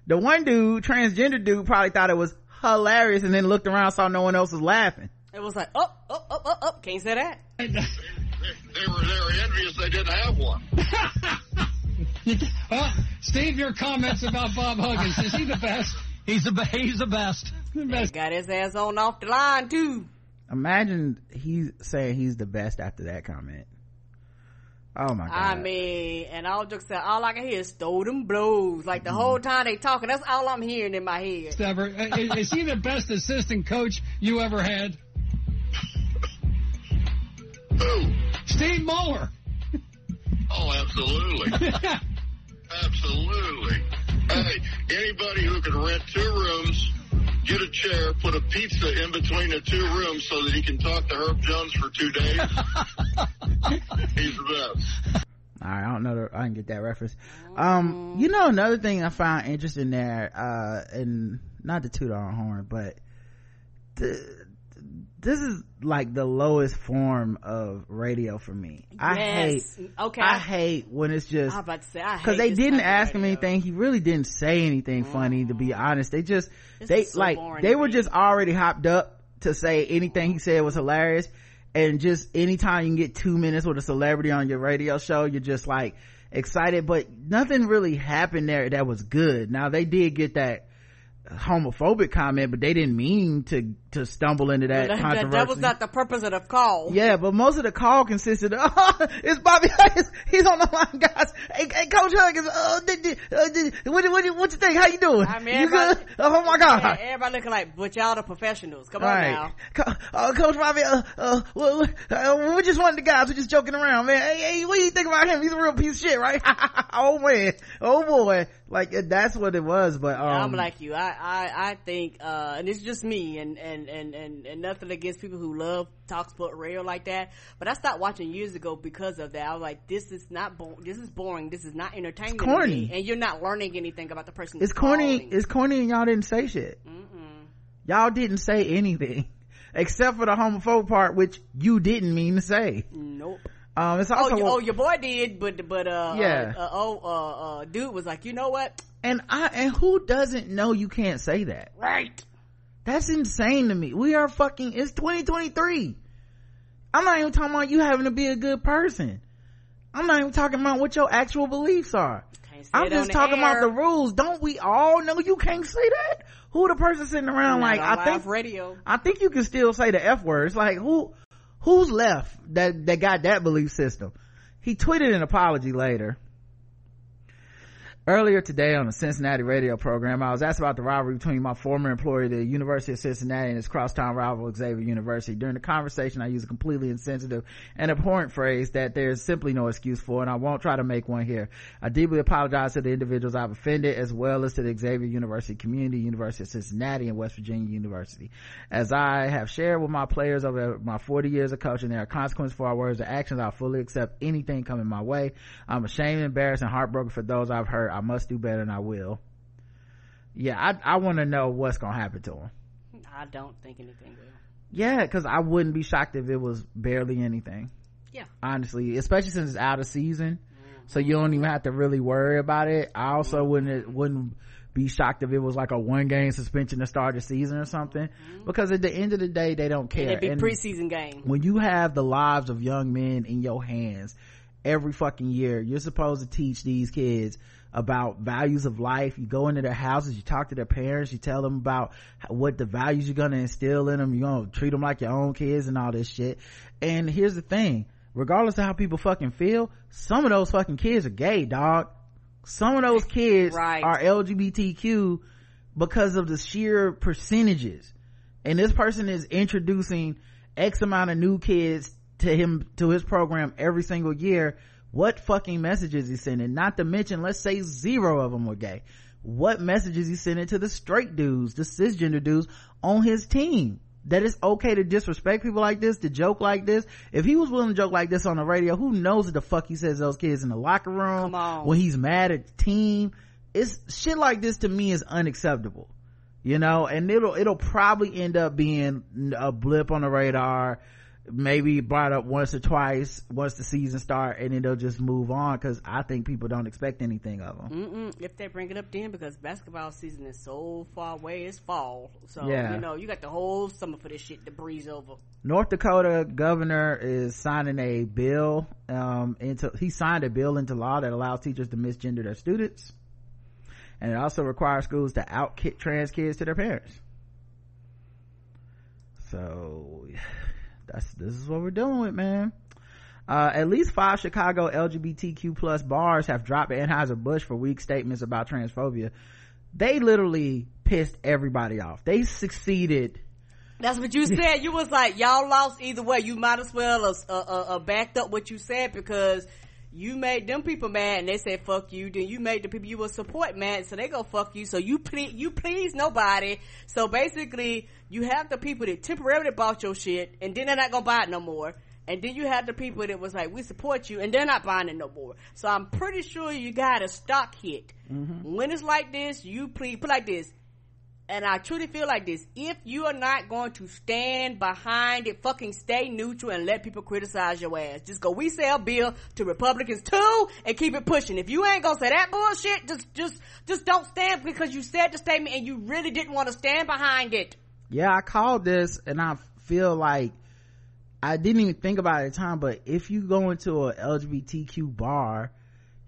The one dude, transgender dude, probably thought it was hilarious, and then looked around, saw no one else was laughing. It was like, "Up, up, up, up, up." Can't say that. They were they were envious they didn't have one. Well, Steve, your comments about Bob Huggins. Is he the best? He's the, be- he's the best. The best. Got his ass on off the line too. Imagine he's saying he's the best after that comment. Oh my god! I mean, and all jokes aside, all I can hear is throw them blows. Like the whole time they talking, that's all I'm hearing in my head. Ever. Is, is he the best assistant coach you ever had? Who? Steve Moeller. Oh, absolutely. absolutely. Hey, anybody who can rent two rooms, get a chair, put a pizza in between the two rooms so that he can talk to Herb Jones for two days. He's the best. All right, I don't know. The, I didn't get that reference. Um, you know, another thing I found interesting there, uh, and not to toot our horn, but the, this is like the lowest form of radio for me. I hate, Okay. I hate when it's just I'm about to say, I because they didn't ask him anything. He really didn't say anything funny. To be mm. honest, they just This they so like they were me. just already hopped up to say anything he said was hilarious. And just anytime you can get two minutes with a celebrity on your radio show, you're just like excited. But nothing really happened there that was good. Now they did get that homophobic comment, but they didn't mean to to stumble into that that, controversy. that was not the purpose of the call. Yeah, but most of the call consisted of, oh, it's Bobby Huggins. He's on the line, guys. Hey, hey Coach Huggins, uh, did, did, uh, did, what, what, what you think? How you doing? I mean, you good? Oh my God. Yeah, everybody looking like, but y'all the professionals. Come on now. Co- uh, Coach Bobby, uh, uh, well, uh, we're just of the guys. We're just joking around, man. Hey, hey, what do you think about him? He's a real piece of shit, right? oh man. Oh boy. Like, that's what it was, but, um. I'm like you. I, I, I think, uh, and it's just me and, and, and, and, and nothing against people who love talk sport radio like that. But I stopped watching years ago because of that. I was like, this is not, bo- this is boring. This is not entertaining. It's corny. And you're not learning anything about the person. it's corny, calling. it's corny and y'all didn't say shit. Y'all didn't say anything. Except for the homophobic part, which you didn't mean to say. Nope. Um, it's Oh, also you- oh, your boy did, but, but, uh, Yeah. uh, uh, oh, uh, uh, dude was like, you know what? and I and who doesn't know you can't say that? Right. That's insane to me. We are fucking. It's 2023. I'm not even talking about you having to be a good person. I'm not even talking about what your actual beliefs are. I'm just talking about the rules. Don't we all know you can't say that? Who the person sitting around like I think radio. I think you can still say the F words. Like who who's left that that got that belief system? He tweeted an apology later. Earlier today on the Cincinnati radio program, I was asked about the rivalry between my former employer, the University of Cincinnati, and its crosstown rival, Xavier University. During the conversation, I used a completely insensitive and abhorrent phrase that there's simply no excuse for, and I won't try to make one here. I deeply apologize to the individuals I've offended, as well as to the Xavier University community, University of Cincinnati, and West Virginia University. As I have shared with my players over my 40 years of coaching, there are consequences for our words and actions. I'll fully accept anything coming my way. I'm ashamed, embarrassed, and heartbroken for those I've hurt. I must do better and I will. Yeah, I, I want to know what's going to happen to him. I don't think anything will. Yeah, cause I wouldn't be shocked if it was barely anything. Yeah. Honestly, especially since it's out of season. Mm-hmm. So you don't even have to really worry about it. I also mm-hmm. wouldn't, wouldn't be shocked if it was like a one game suspension to start the season or something. Mm-hmm. Because at the end of the day, they don't care. It'd be And- preseason game. when you have the lives of young men in your hands every fucking year you're supposed to teach these kids about values of life. You go into their houses you talk to their parents you tell them about what the values you're gonna instill in them you're gonna treat them like your own kids and all this shit. And here's the thing regardless of how people fucking feel some of those fucking kids are gay dog. Some of those kids Right. are lgbtq because of the sheer percentages. And this person is introducing x amount of new kids to him to his program every single year what fucking messages he sending? Not to mention let's say zero of them were gay. What messages he sending to the straight dudes the cisgender dudes on his team? That it's okay to disrespect people like this to joke like this. If he was willing to joke like this on the radio who knows what the fuck he says to those kids in the locker room when he's mad at the team? It's shit like this to me is unacceptable you know? And it'll it'll probably end up being a blip on the radar maybe brought up once or twice once the season start and then they'll just move on because i think people don't expect anything of them Mm-mm, if they bring it up then because basketball season is so far away it's fall. So Yeah. you know you got the whole summer for this shit to breeze over. North dakota governor is signing a bill um into he signed a bill into law that allows teachers to misgender their students and it also requires schools to out trans kids to their parents. So that's this is what we're dealing with man uh, at least five Chicago LGBTQ plus bars have dropped Anheuser-Busch for weak statements about transphobia. They literally pissed everybody off. They succeeded. That's what you said. You was like, y'all lost either way. You might as well uh, uh, uh, backed up what you said because you made them people mad and they said fuck you. Then you made the people you will support mad, so they go fuck you. So you ple- you please nobody. So basically, you have the people that temporarily bought your shit and then they're not gonna buy it no more. And then you have the people that was like, we support you, and they're not buying it no more. So I'm pretty sure you got a stock hit. Mm-hmm. When it's like this, you please put like this and I truly feel like this. If you are not going to stand behind it, fucking stay neutral and let people criticize your ass. Just go, we sell bill to Republicans too and keep it pushing. If you ain't gonna say that bullshit, just, just, just don't stand because you said the statement and you really didn't want to stand behind it. Yeah, I called this and I feel like I didn't even think about it at the time, but if you go into a LGBTQ bar,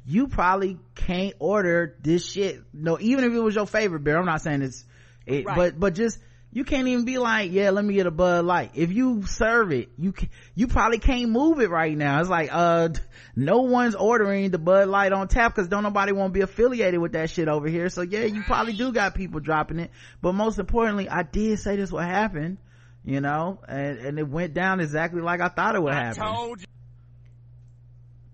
you probably can't order this shit. No, even if it was your favorite beer, I'm not saying it's, it, Right. but, but just, you can't even be like, yeah, let me get a Bud Light. If you serve it, you ca- you probably can't move it right now. It's like, uh, no one's ordering the Bud Light on tap because don't nobody want to be affiliated with that shit over here. So yeah, you probably do got people dropping it. But most importantly, I did say this would happen, you know, and, and it went down exactly like I thought it would happen.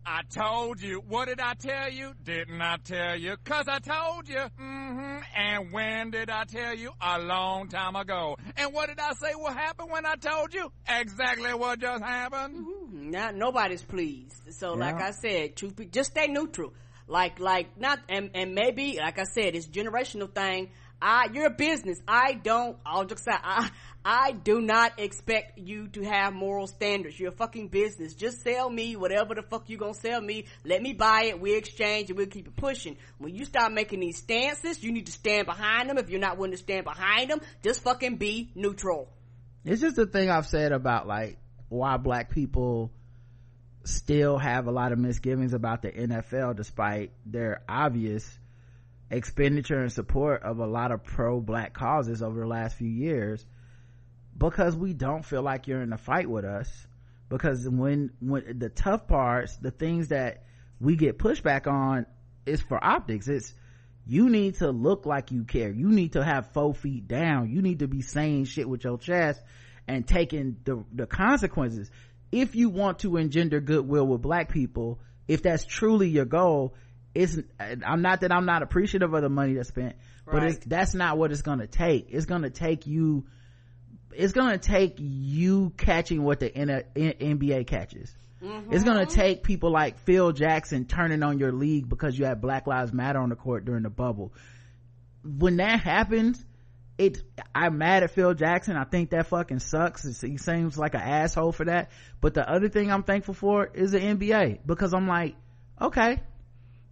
I told you. What did I tell you? Didn't I tell you? Cause I told you. hmm And when did I tell you? A long time ago. And what did I say will happen when I told you? Exactly what just happened. Not nobody's pleased. So like I said, truth be, just stay neutral. Like like not and and maybe like I said, it's generational thing. I you're a business. I don't. All jokes aside, I I do not expect you to have moral standards. You're a fucking business. Just sell me whatever the fuck you gonna sell me. Let me buy it. We exchange and we'll keep it pushing. When you start making these stances, you need to stand behind them. If you're not willing to stand behind them, just fucking be neutral. it's just the thing I've said about like why black people still have a lot of misgivings about the NFL despite their obvious expenditure and support of a lot of pro black causes over the last few years because we don't feel like you're in a fight with us. Because when when the tough parts the things that we get pushback on is for optics. It's you need to look like you care. You need to have four feet down. You need to be saying shit with your chest and taking the the consequences. If you want to engender goodwill with black people if that's truly your goal it's i'm not that i'm not appreciative of the money that's spent but Right. it's, that's not what it's gonna take. It's gonna take you it's gonna take you catching what the N- N- nba catches. It's gonna mm-hmm. take people like phil jackson turning on your league because you had black lives matter on the court during the bubble. When that happens it i'm mad at phil jackson. I think that fucking sucks. It's- he seems like an asshole for that. But the other thing i'm thankful for is the nba because i'm like okay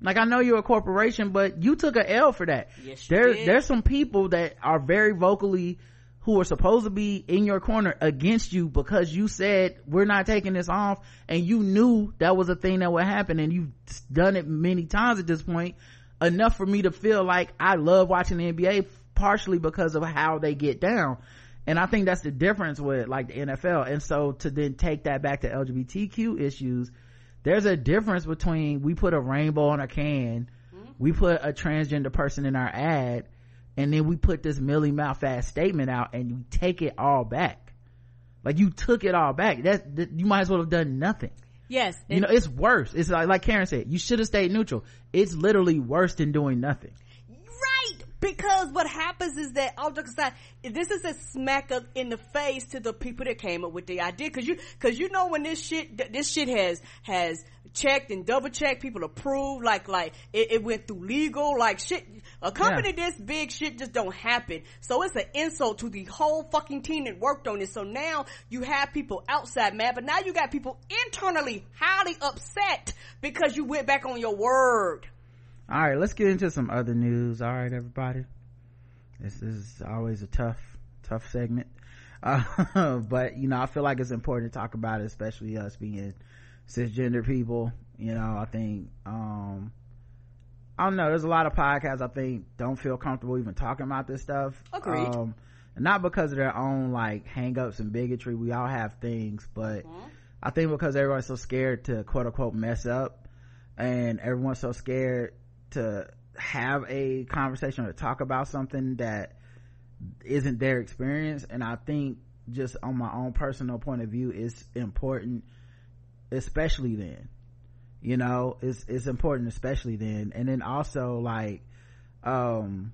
like i know you're a corporation but you took a l for that Yes, there did. there's some people that are very vocally who are supposed to be in your corner against you because you said we're not taking this off and you knew that was a thing that would happen and you've done it many times at this point enough for me to feel like I love watching the NBA partially because of how they get down. And I think that's the difference with like the NFL. And so to then take that back to LGBTQ issues, there's a difference between we put a rainbow on a can, mm-hmm. we put a transgender person in our ad, and then we put this Millie Mouth ass statement out and we take it all back. Like you took it all back. That, that you might as well have done nothing. Yes. You know, it's worse. It's like, like Karen said, you should have stayed neutral. It's literally worse than doing nothing. Because what happens is that all jokes aside, this is a smack up in the face to the people that came up with the idea. Cause you, cause you know when this shit, this shit has, has checked and double checked, people approved, like, like, it, it went through legal, like shit, a company this big shit just don't happen. So it's an insult to the whole fucking team that worked on it. So now you have people outside mad, but now you got people internally highly upset because you went back on your word. All right, let's get into some other news. All right, everybody. This is always a tough, tough segment. Uh, but you know, I feel like it's important to talk about it, especially us being cisgender people. You know, I think, um, I don't know, there's a lot of podcasts I think don't feel comfortable even talking about this stuff. Agreed. Um, not because of their own like hangups and bigotry. We all have things, but I think because everyone's so scared to quote unquote mess up and everyone's so scared to have a conversation or talk about something that isn't their experience. And I think just on my own personal point of view, it's important, especially then, you know, it's, it's important, especially then. And then also like, um,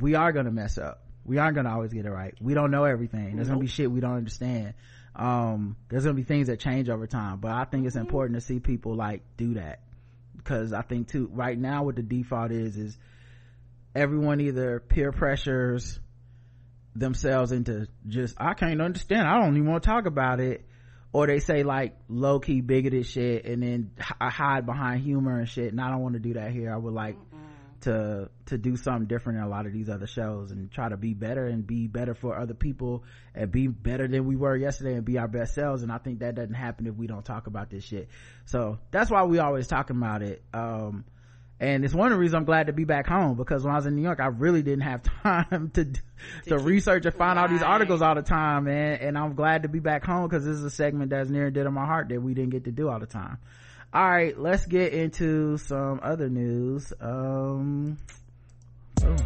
we are gonna mess up. We aren't gonna always get it right. We don't know everything. There's gonna be shit we don't understand. Um, there's gonna be things that change over time, but I think it's important to see people like do that. Cause I think too, right now what the default is, is everyone either peer pressures themselves into just, I can't understand. I don't even want to talk about it. Or they say like low key bigoted shit and then h- hide behind humor and shit. And I don't want to do that here. I would like to to do something different in a lot of these other shows and try to be better and be better for other people and be better than we were yesterday and be our best selves. And i think that doesn't happen if we don't talk about this shit. So that's why we always talking about it. Um and it's one of the reasons i'm glad to be back home because when i was in new york i really didn't have time to to research and find all these articles all the time man. And i'm glad to be back home because this is a segment that's near and dear to my heart that we didn't get to do all the time all right let's get into some other news um boom.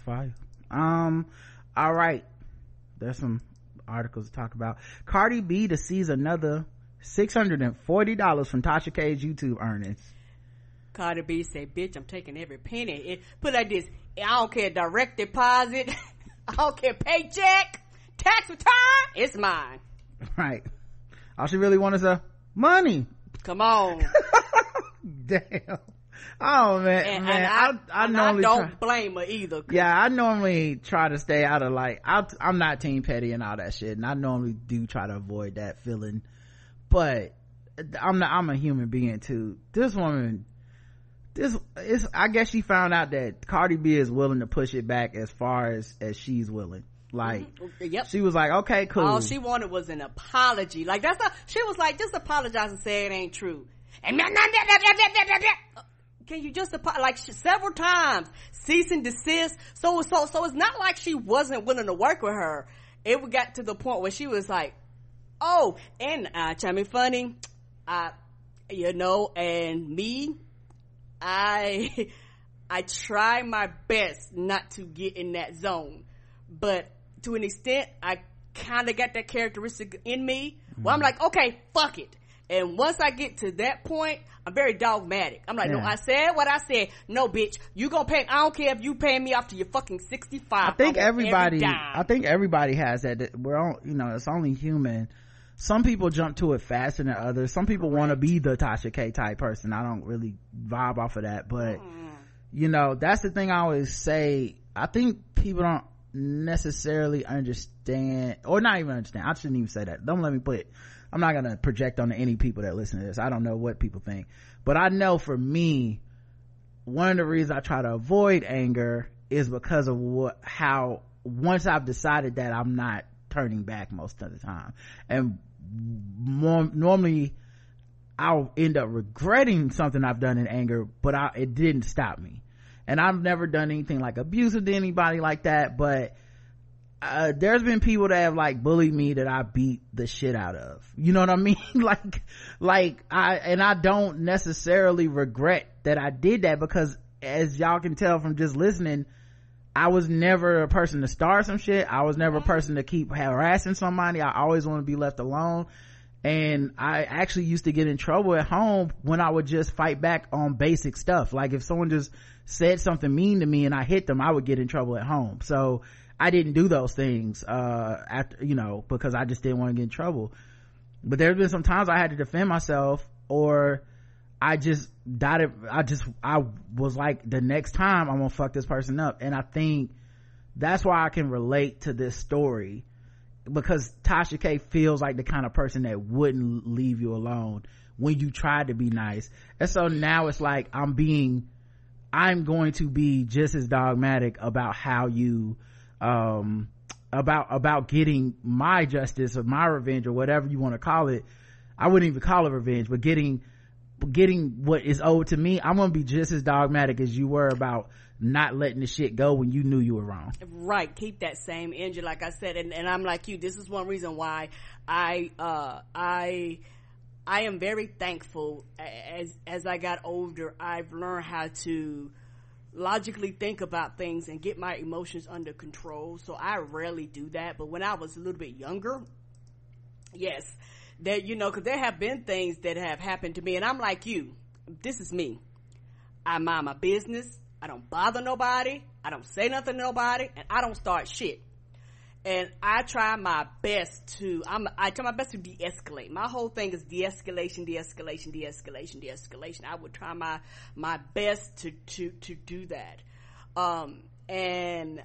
Fire. Um all right. There's some articles to talk about. Cardi b to seize another $640 from tasha k's youtube earnings. Cardi B say, bitch, I'm taking every penny. It, put like this, I don't care direct deposit, I don't care paycheck, tax return, it's mine. right. All she really wants is a money. Come on. damn oh man And, man and i, I, I, normally I don't try- blame her either. yeah i normally try to stay out of like i i'm not team petty and all that shit and i normally do try to avoid that feeling but I'm not, I'm a human being too. This woman, this is, I guess she found out that Cardi B is willing to push it back as far as, as she's willing. Like, Mm-hmm. yep. she was like, okay, cool. All she wanted was an apology. Like that's not. She was like, just apologize and say it ain't true. And can you just like she, several times cease and desist? So so so it's not like she wasn't willing to work with her. It got to the point where she was like, oh, and uh, tell me funny, uh, you know, and me, I I try my best not to get in that zone, but to an extent, I kind of got that characteristic in me where I'm like, okay, fuck it. And once I get to that point, I'm very dogmatic. I'm like, no, I said what I said. No, bitch, you gonna pay, I don't care if you pay me off to your fucking 65. I think want everybody, every. I think everybody has that. We're all, you know, it's only human. Some people jump to it faster than others. Some people want to be the Tasha K type person. I don't really vibe off of that, but mm. you know, that's the thing I always say. I think people don't necessarily understand, or not even understand. I shouldn't even say that. Don't let me put it. I'm not gonna project on any people that listen to this. I don't know what people think, but I know for me, one of the reasons I try to avoid anger is because of what, how, once I've decided that I'm not turning back most of the time. And more, normally I'll end up regretting something I've done in anger, but I, it didn't stop me. And I've never done anything like abusive to anybody like that, but uh, there's been people that have like bullied me that I beat the shit out of. You know what I mean? like, like I, and I don't necessarily regret that I did that because as y'all can tell from just listening, I was never a person to start some shit. I was never a person to keep harassing somebody. I always want to be left alone. And I actually used to get in trouble at home when I would just fight back on basic stuff. Like if someone just said something mean to me and I hit them, I would get in trouble at home. So I didn't do those things, uh, after, you know, because I just didn't want to get in trouble. But there's been some times I had to defend myself or I just dotted, I just, I was like, the next time I'm gonna fuck this person up. And I think that's why I can relate to this story because Tasha K feels like the kind of person that wouldn't leave you alone when you tried to be nice. And so now it's like I'm being, I'm going to be just as dogmatic about how you, um, about, about getting my justice or my revenge or whatever you want to call it. I wouldn't even call it revenge, but getting, getting what is owed to me, I'm gonna be just as dogmatic as you were about not letting the shit go when you knew you were wrong. Right, keep that same energy, like I said, and, and I'm like you. This is one reason why I, uh, I, I am very thankful. As as I got older, I've learned how to logically think about things and get my emotions under control. So I rarely do that. But when I was a little bit younger, yes, that you know, because there have been things that have happened to me, and I'm like you. This is me. I mind my business. I don't bother nobody. I don't say nothing to nobody, and I don't start shit. And I try my best to, I'm, I try my best to de-escalate. My whole thing is de-escalation, de-escalation, de-escalation, de-escalation. I would try my, my best to, to, to do that. Um, and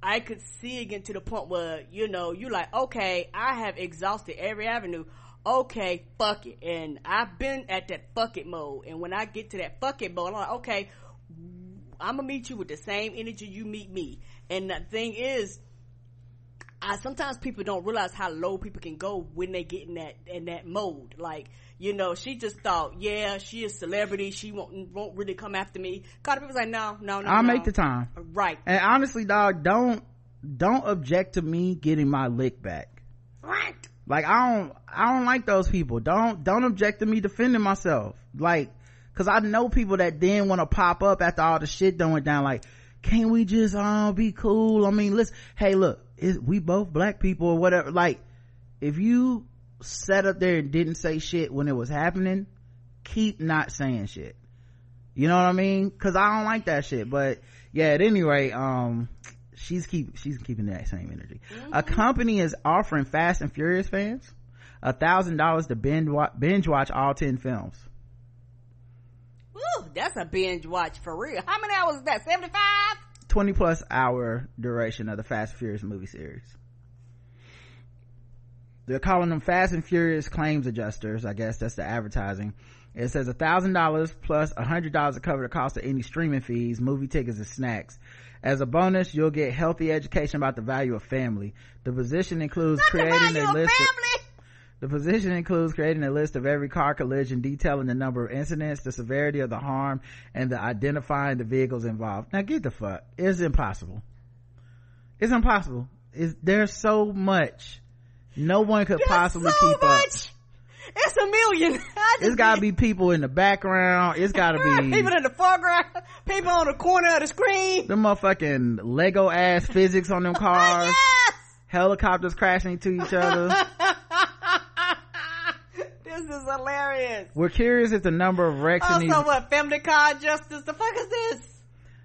I could see again to the point where, you know, you like, okay, I have exhausted every avenue. Okay, fuck it. And I've been at that fuck it mode. And when I get to that fuck it mode, I'm like, okay, I'm gonna meet you with the same energy you meet me. And the thing is, I sometimes people don't realize how low people can go when they get in that in that mode. Like, you know, she just thought, yeah, she is celebrity. She won't won't really come after me. Cardi was like, no, no, no. I'll no. make the time. Right. And honestly, dog, don't don't object to me getting my lick back. Right. Like I don't I don't like those people. Don't don't object to me defending myself. Like cause I know people that then want to pop up after all the shit done went down like can't we just uh be cool? I mean, listen, hey look, is we both black people or whatever. Like if you sat up there and didn't say shit when it was happening, keep not saying shit. You know what I mean? Cause I don't like that shit. But yeah, at any rate, um, she's keep, she's keeping that same energy. A company is offering Fast and Furious fans a thousand dollars to binge watch, binge watch all 10 films. Woo, that's a binge watch for real. How many hours is that? 75? 20 plus hour duration of the Fast and Furious movie series. they're calling them fast and furious claims adjusters i guess that's the advertising it says a thousand dollars plus a hundred dollars to cover the cost of any streaming fees movie tickets and snacks as a bonus you'll get healthy education about the value of family the position includes Not the creating a list of. The position includes creating a list of every car collision detailing the number of incidents the severity of the harm and the identifying the vehicles involved. Now get the fuck. It's impossible. It's impossible. It's, there's so much. No one could possibly so keep much. up It's a million. it's gotta be people in the background. It's gotta be people in the foreground, people on the corner of the screen. The motherfucking lego ass physics on them cars. Yes! helicopters crashing into each other is hilarious. we're curious if the number of wrecks in these Also, what family justice? The fuck is this?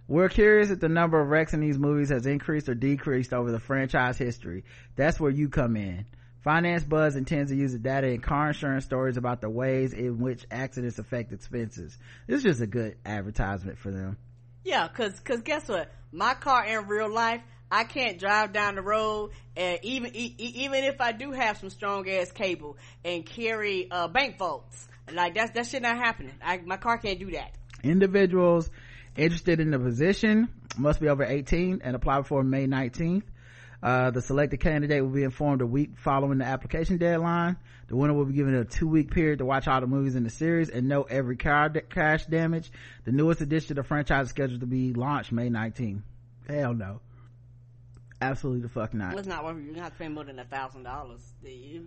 We're curious if the number of wrecks in these movies has increased or decreased over the franchise history. That's where you come in. Finance Buzz intends to use the data in car insurance stories about the ways in which accidents affect expenses. This is just a good advertisement for them. Yeah, cause, cause guess what? My car in real life, I can't drive down the road, and even e- even if I do have some strong ass cable and carry uh, bank vaults, like that's that shit not happening. I, my car can't do that. Individuals interested in the position must be over 18 and apply before May 19th. Uh, the selected candidate will be informed a week following the application deadline. The winner will be given a two week period to watch all the movies in the series and note every car da- crash damage. The newest edition of the franchise is scheduled to be launched May 19th. Hell no. Absolutely the fuck not. Let's not worry. You're not paying more than a thousand dollars. It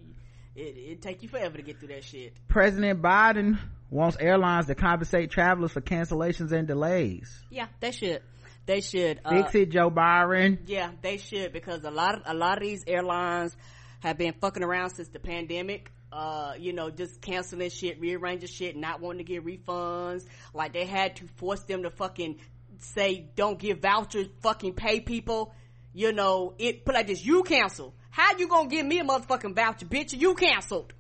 it take you forever to get through that shit. President Biden wants airlines to compensate travelers for cancellations and delays. Yeah, they should. They should uh, Fix it, Joe Biden. Yeah, they should because a lot of a lot of these airlines have been fucking around since the pandemic. Uh, you know, just canceling shit, rearranging shit, not wanting to get refunds. Like they had to force them to fucking say, "Don't give vouchers, fucking pay people." You know, it put like this: you cancel. How you gonna give me a motherfucking voucher, bitch? You canceled.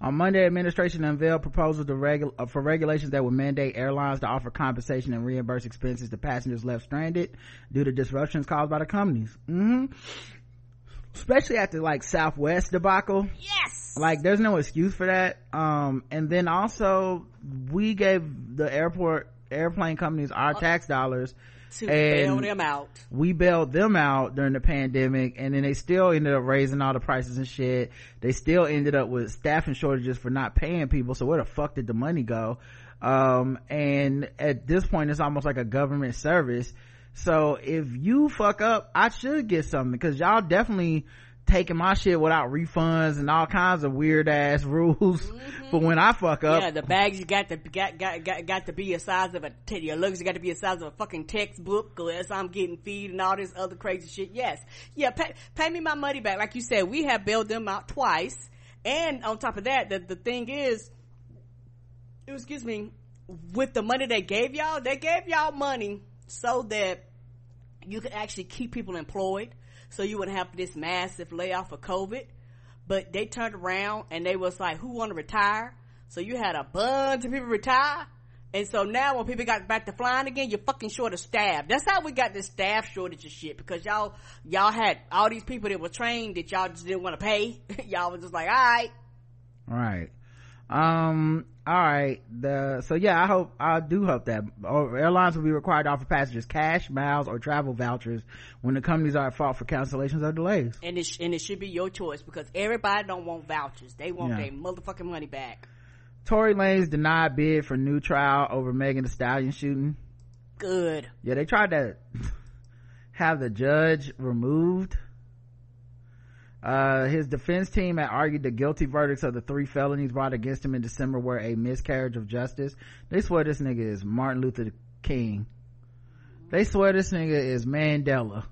On Monday, administration unveiled proposals to regu- uh, for regulations that would mandate airlines to offer compensation and reimburse expenses to passengers left stranded due to disruptions caused by the companies. hmm Especially after like Southwest debacle. Yes. Like there's no excuse for that. Um, and then also we gave the airport airplane companies our tax dollars To and bail them out. we bailed them out during the pandemic and then they still ended up raising all the prices and shit. They still ended up with staffing shortages for not paying people so where the fuck did the money go? Um and at this point it's almost like a government service. So if you fuck up i should get something because y'all definitely taking my shit without refunds and all kinds of weird ass rules mm-hmm. for when i fuck up Yeah, the bags you got to got got got, got to be a size of a t- your luggage got to be a size of a fucking textbook. Unless I'm getting feed and all this other crazy shit. Yes, yeah, pay, pay me my money back. Like you said, we have bailed them out twice, and on top of that, the the thing is, excuse me, with the money they gave y'all, they gave y'all money so that you could actually keep people employed, so you wouldn't have this massive layoff of COVID but they turned around and they was like, who want to retire? So you had a bunch of people retire. And so now when people got back to flying again, you're fucking short of staff. That's how we got this staff shortage of shit because y'all, y'all had all these people that were trained that y'all just didn't want to pay. y'all was just like, alright. right um all right the so yeah i hope i do hope that oh, airlines will be required to offer passengers cash miles or travel vouchers when the companies are at fault for cancellations or delays And it, sh- and it should be your choice because everybody don't want vouchers. They want Yeah. their motherfucking money back. Tory Lanez denied bid for new trial over Megan Thee Stallion shooting Good. yeah they tried to have the judge removed uh, his defense team had argued the guilty verdicts of the three felonies brought against him in December were a miscarriage of justice. They swear this nigga is Martin Luther King. They swear this nigga is Mandela.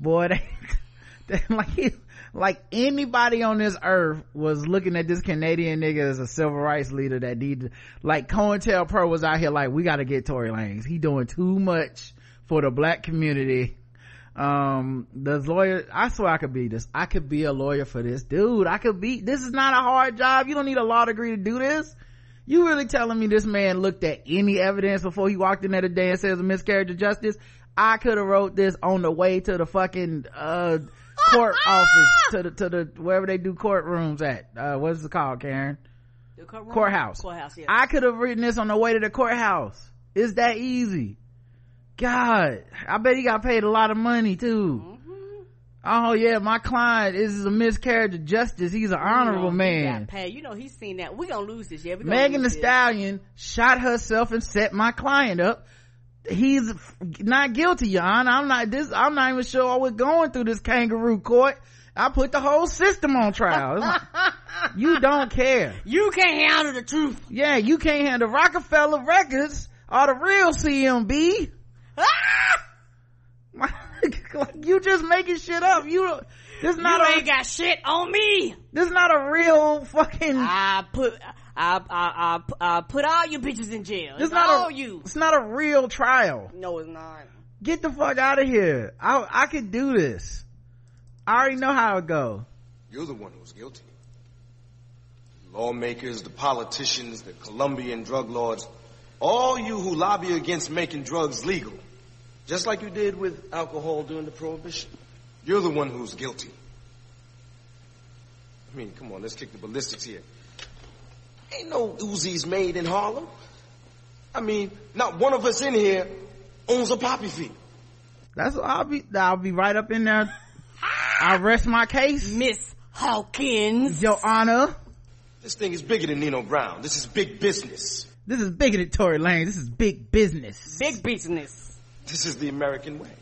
Boy, they, they like like anybody on this earth was looking at this Canadian nigga as a civil rights leader that need like COINTELPRO was out here like we gotta get Tory Lanez. He doing too much for the black community um the lawyer i swear i could be this i could be a lawyer for this dude i could be this is not a hard job you don't need a law degree to do this you really telling me this man looked at any evidence before he walked in there today and says a miscarriage of justice i could have wrote this on the way to the fucking uh court office to the to the wherever they do courtrooms at. Uh, what's it called, Karen? The courtroom? Courthouse. Courthouse, yeah. I could have written this on the way to the courthouse. It's that easy. God, I bet he got paid a lot of money too. Mm-hmm. Oh yeah, my client is a miscarriage of justice. He's an honorable you know, man. Got paid. You know, he's seen that. We gonna lose this. Yeah, Megan the this. Stallion shot herself and set my client up. He's not guilty, Jan. I'm not this. I'm not even sure I was going through this kangaroo court. I put the whole system on trial. Like, you don't care. You can't handle the truth. Yeah, you can't handle Roc-A-Fella Records or the real CMB. Ah! you just making shit up. You, this not you a, ain't got shit on me. This not a real fucking. I put, I, I, I, I put all you bitches in jail. It's It's not all a, you. It's not a real trial. No, it's not. Get the fuck out of here. I, I could do this. I already know how it go. You're the one who's guilty. Lawmakers, the politicians, the Colombian drug lords, all you who lobby against making drugs legal, just like you did with alcohol during the prohibition. You're the one who's guilty. I mean, come on, let's kick the ballistics here. Ain't no Uzis made in Harlem. I mean, not one of us in here owns a poppy field. That's what I'll be. I'll be right up in there. I rest my case, Miss Hawkins. Your Honor. This thing is bigger than Nino Brown. This is big business. This is bigger than Tory Lanez. This is big business. Big business. This is the American way.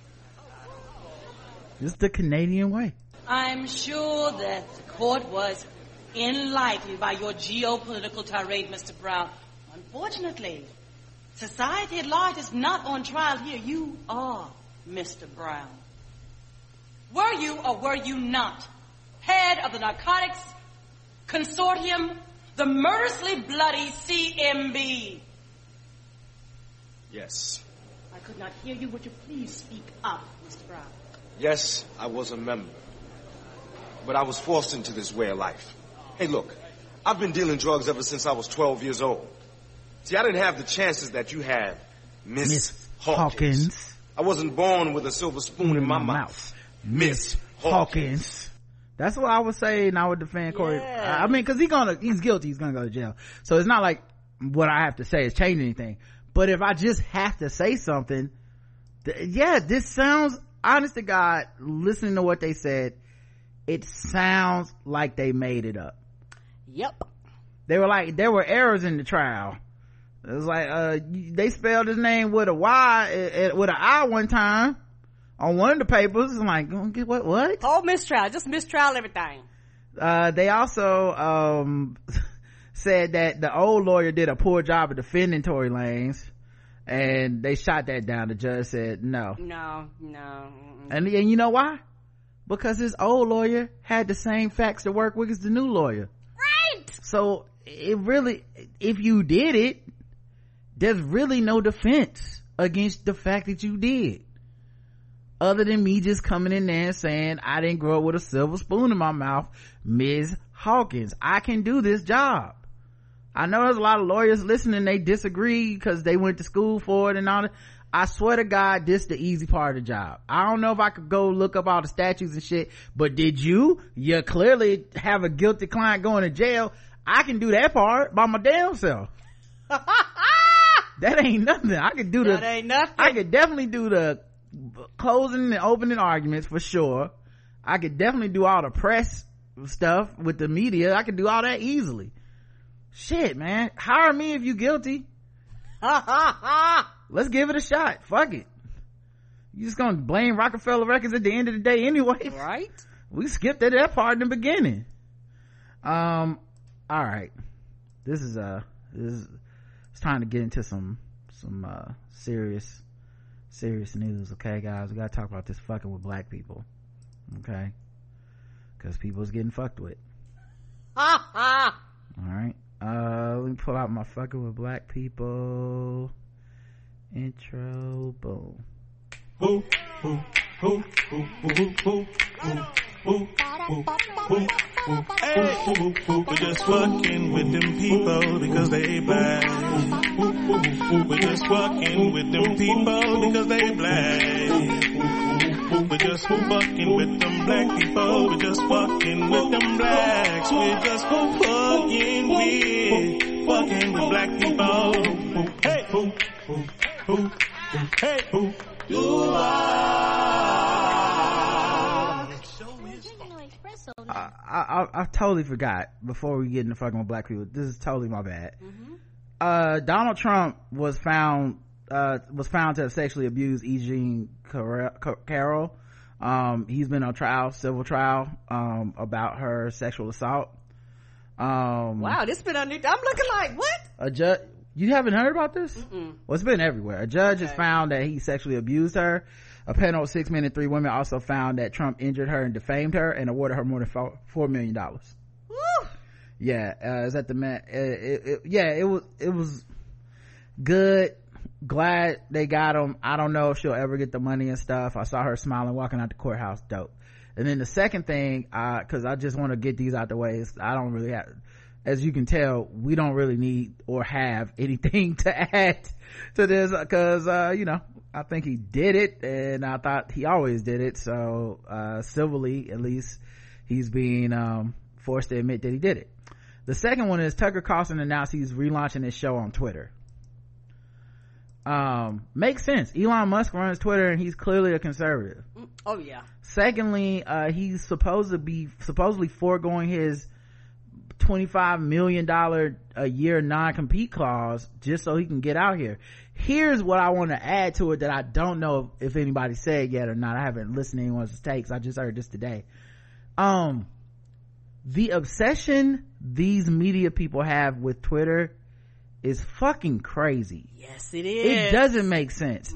This is the Canadian way. I'm sure that the court was enlightened by your geopolitical tirade, Mr. Brown. Unfortunately, society at large is not on trial here. You are Mr. Brown. Were you or were you not head of the narcotics consortium, the murderously bloody CMB? Yes. I could not hear you. Would you please speak up, Mr. Brown? Yes, I was a member. But I was forced into this way of life. Hey, look, I've been dealing drugs ever since I was 12 years old. See, I didn't have the chances that you have, Miss, Miss Hawkins. Hawkins. I wasn't born with a silver spoon in my mouth. Miss Hawkins. That's what I would say, and I would defend Corey. Yeah. I I mean, because he's gonna, he's guilty. He's gonna go to jail. So it's not like what I have to say is changing anything. But if I just have to say something, th- yeah, this sounds honest to God. Listening to what they said, it sounds like they made it up. Yep. They were like there were errors in the trial. It was like uh they spelled his name with a Y eh, eh, with an I one time on one of the papers. I'm like, what what? Whole mistrial. Just mistrial everything. Uh they also um said that the old lawyer did a poor job of defending Tory Lanez and they shot that down. The judge said no. No, no. And, and you know why? Because his old lawyer had the same facts to work with as the new lawyer. Right. So it really, if you did it, there's really no defense against the fact that you did. Other than me just coming in there and saying, I didn't grow up with a silver spoon in my mouth, Ms. Hawkins. I can do this job. I know there's a lot of lawyers listening, they disagree because they went to school for it and all that. I swear to God, this the easy part of the job. I don't know if I could go look up all the statutes and shit, but did you? You clearly have a guilty client going to jail. I can do that part by my damn self. that ain't nothing. I could do the, That ain't nothing. I could definitely do the closing and opening arguments for sure. I could definitely do all the press stuff with the media. I could do all that easily. Shit, man. Hire me if you guilty. Let's give it a shot. Fuck it. You just gonna blame Roc-A-Fella Records at the end of the day anyway. Right? We skipped at that part in the beginning. Um, all right. This is uh this is it's time to get into some some uh serious serious news, okay guys? We gotta talk about this fucking with black people. Okay? Cause people's getting fucked with. Ha ha. All right. Uh, let me pull out my fucking with black people intro. Boom. Who, who, who, who, who, who, who, who, who, who, We're just fucking with them people because they bad. We're just fucking with them people because they black. We're just fucking with them black people. We're just fucking with them blacks. We're just fucking with, fucking with black people. Hey, who, who, who, hey, who, you are. I, I, I totally forgot before we get into fucking with black people. This is totally my bad. Uh, Donald Trump was found, uh, was found to have sexually abused E. Jean Carroll. Carroll. Um, he's been on trial, civil trial, um, about her sexual assault. Um, Wow, this been on. I'm looking like what? a judge, you haven't heard about this? Well, it's been everywhere. A judge has found that he sexually abused her. A panel of six men and three women also found that Trump injured her and defamed her and awarded her more than four, four million dollars. Yeah, uh, is that the man? It, it, it- yeah, it was, it was good. Glad they got him. I don't know if she'll ever get the money and stuff. I saw her smiling walking out the courthouse. Dope. And then the second thing, uh, cause I just want to get these out the way is I don't really have, as you can tell, we don't really need or have anything to add to this cause, uh, you know, I think he did it and I thought he always did it. So, uh, civilly, at least he's being, um, forced to admit that he did it. The second one is Tucker Carlson announced he's relaunching his show on Twitter. Um, makes sense. Elon Musk runs Twitter and he's clearly a conservative. Oh yeah. Secondly, uh, he's supposed to be supposedly foregoing his $25 million a year non-compete clause just so he can get out here. Here's what I want to add to it that I don't know if anybody said yet or not. I haven't listened to anyone's takes. I just heard this today. Um, the obsession these media people have with Twitter is fucking crazy. Yes, it is. It doesn't make sense.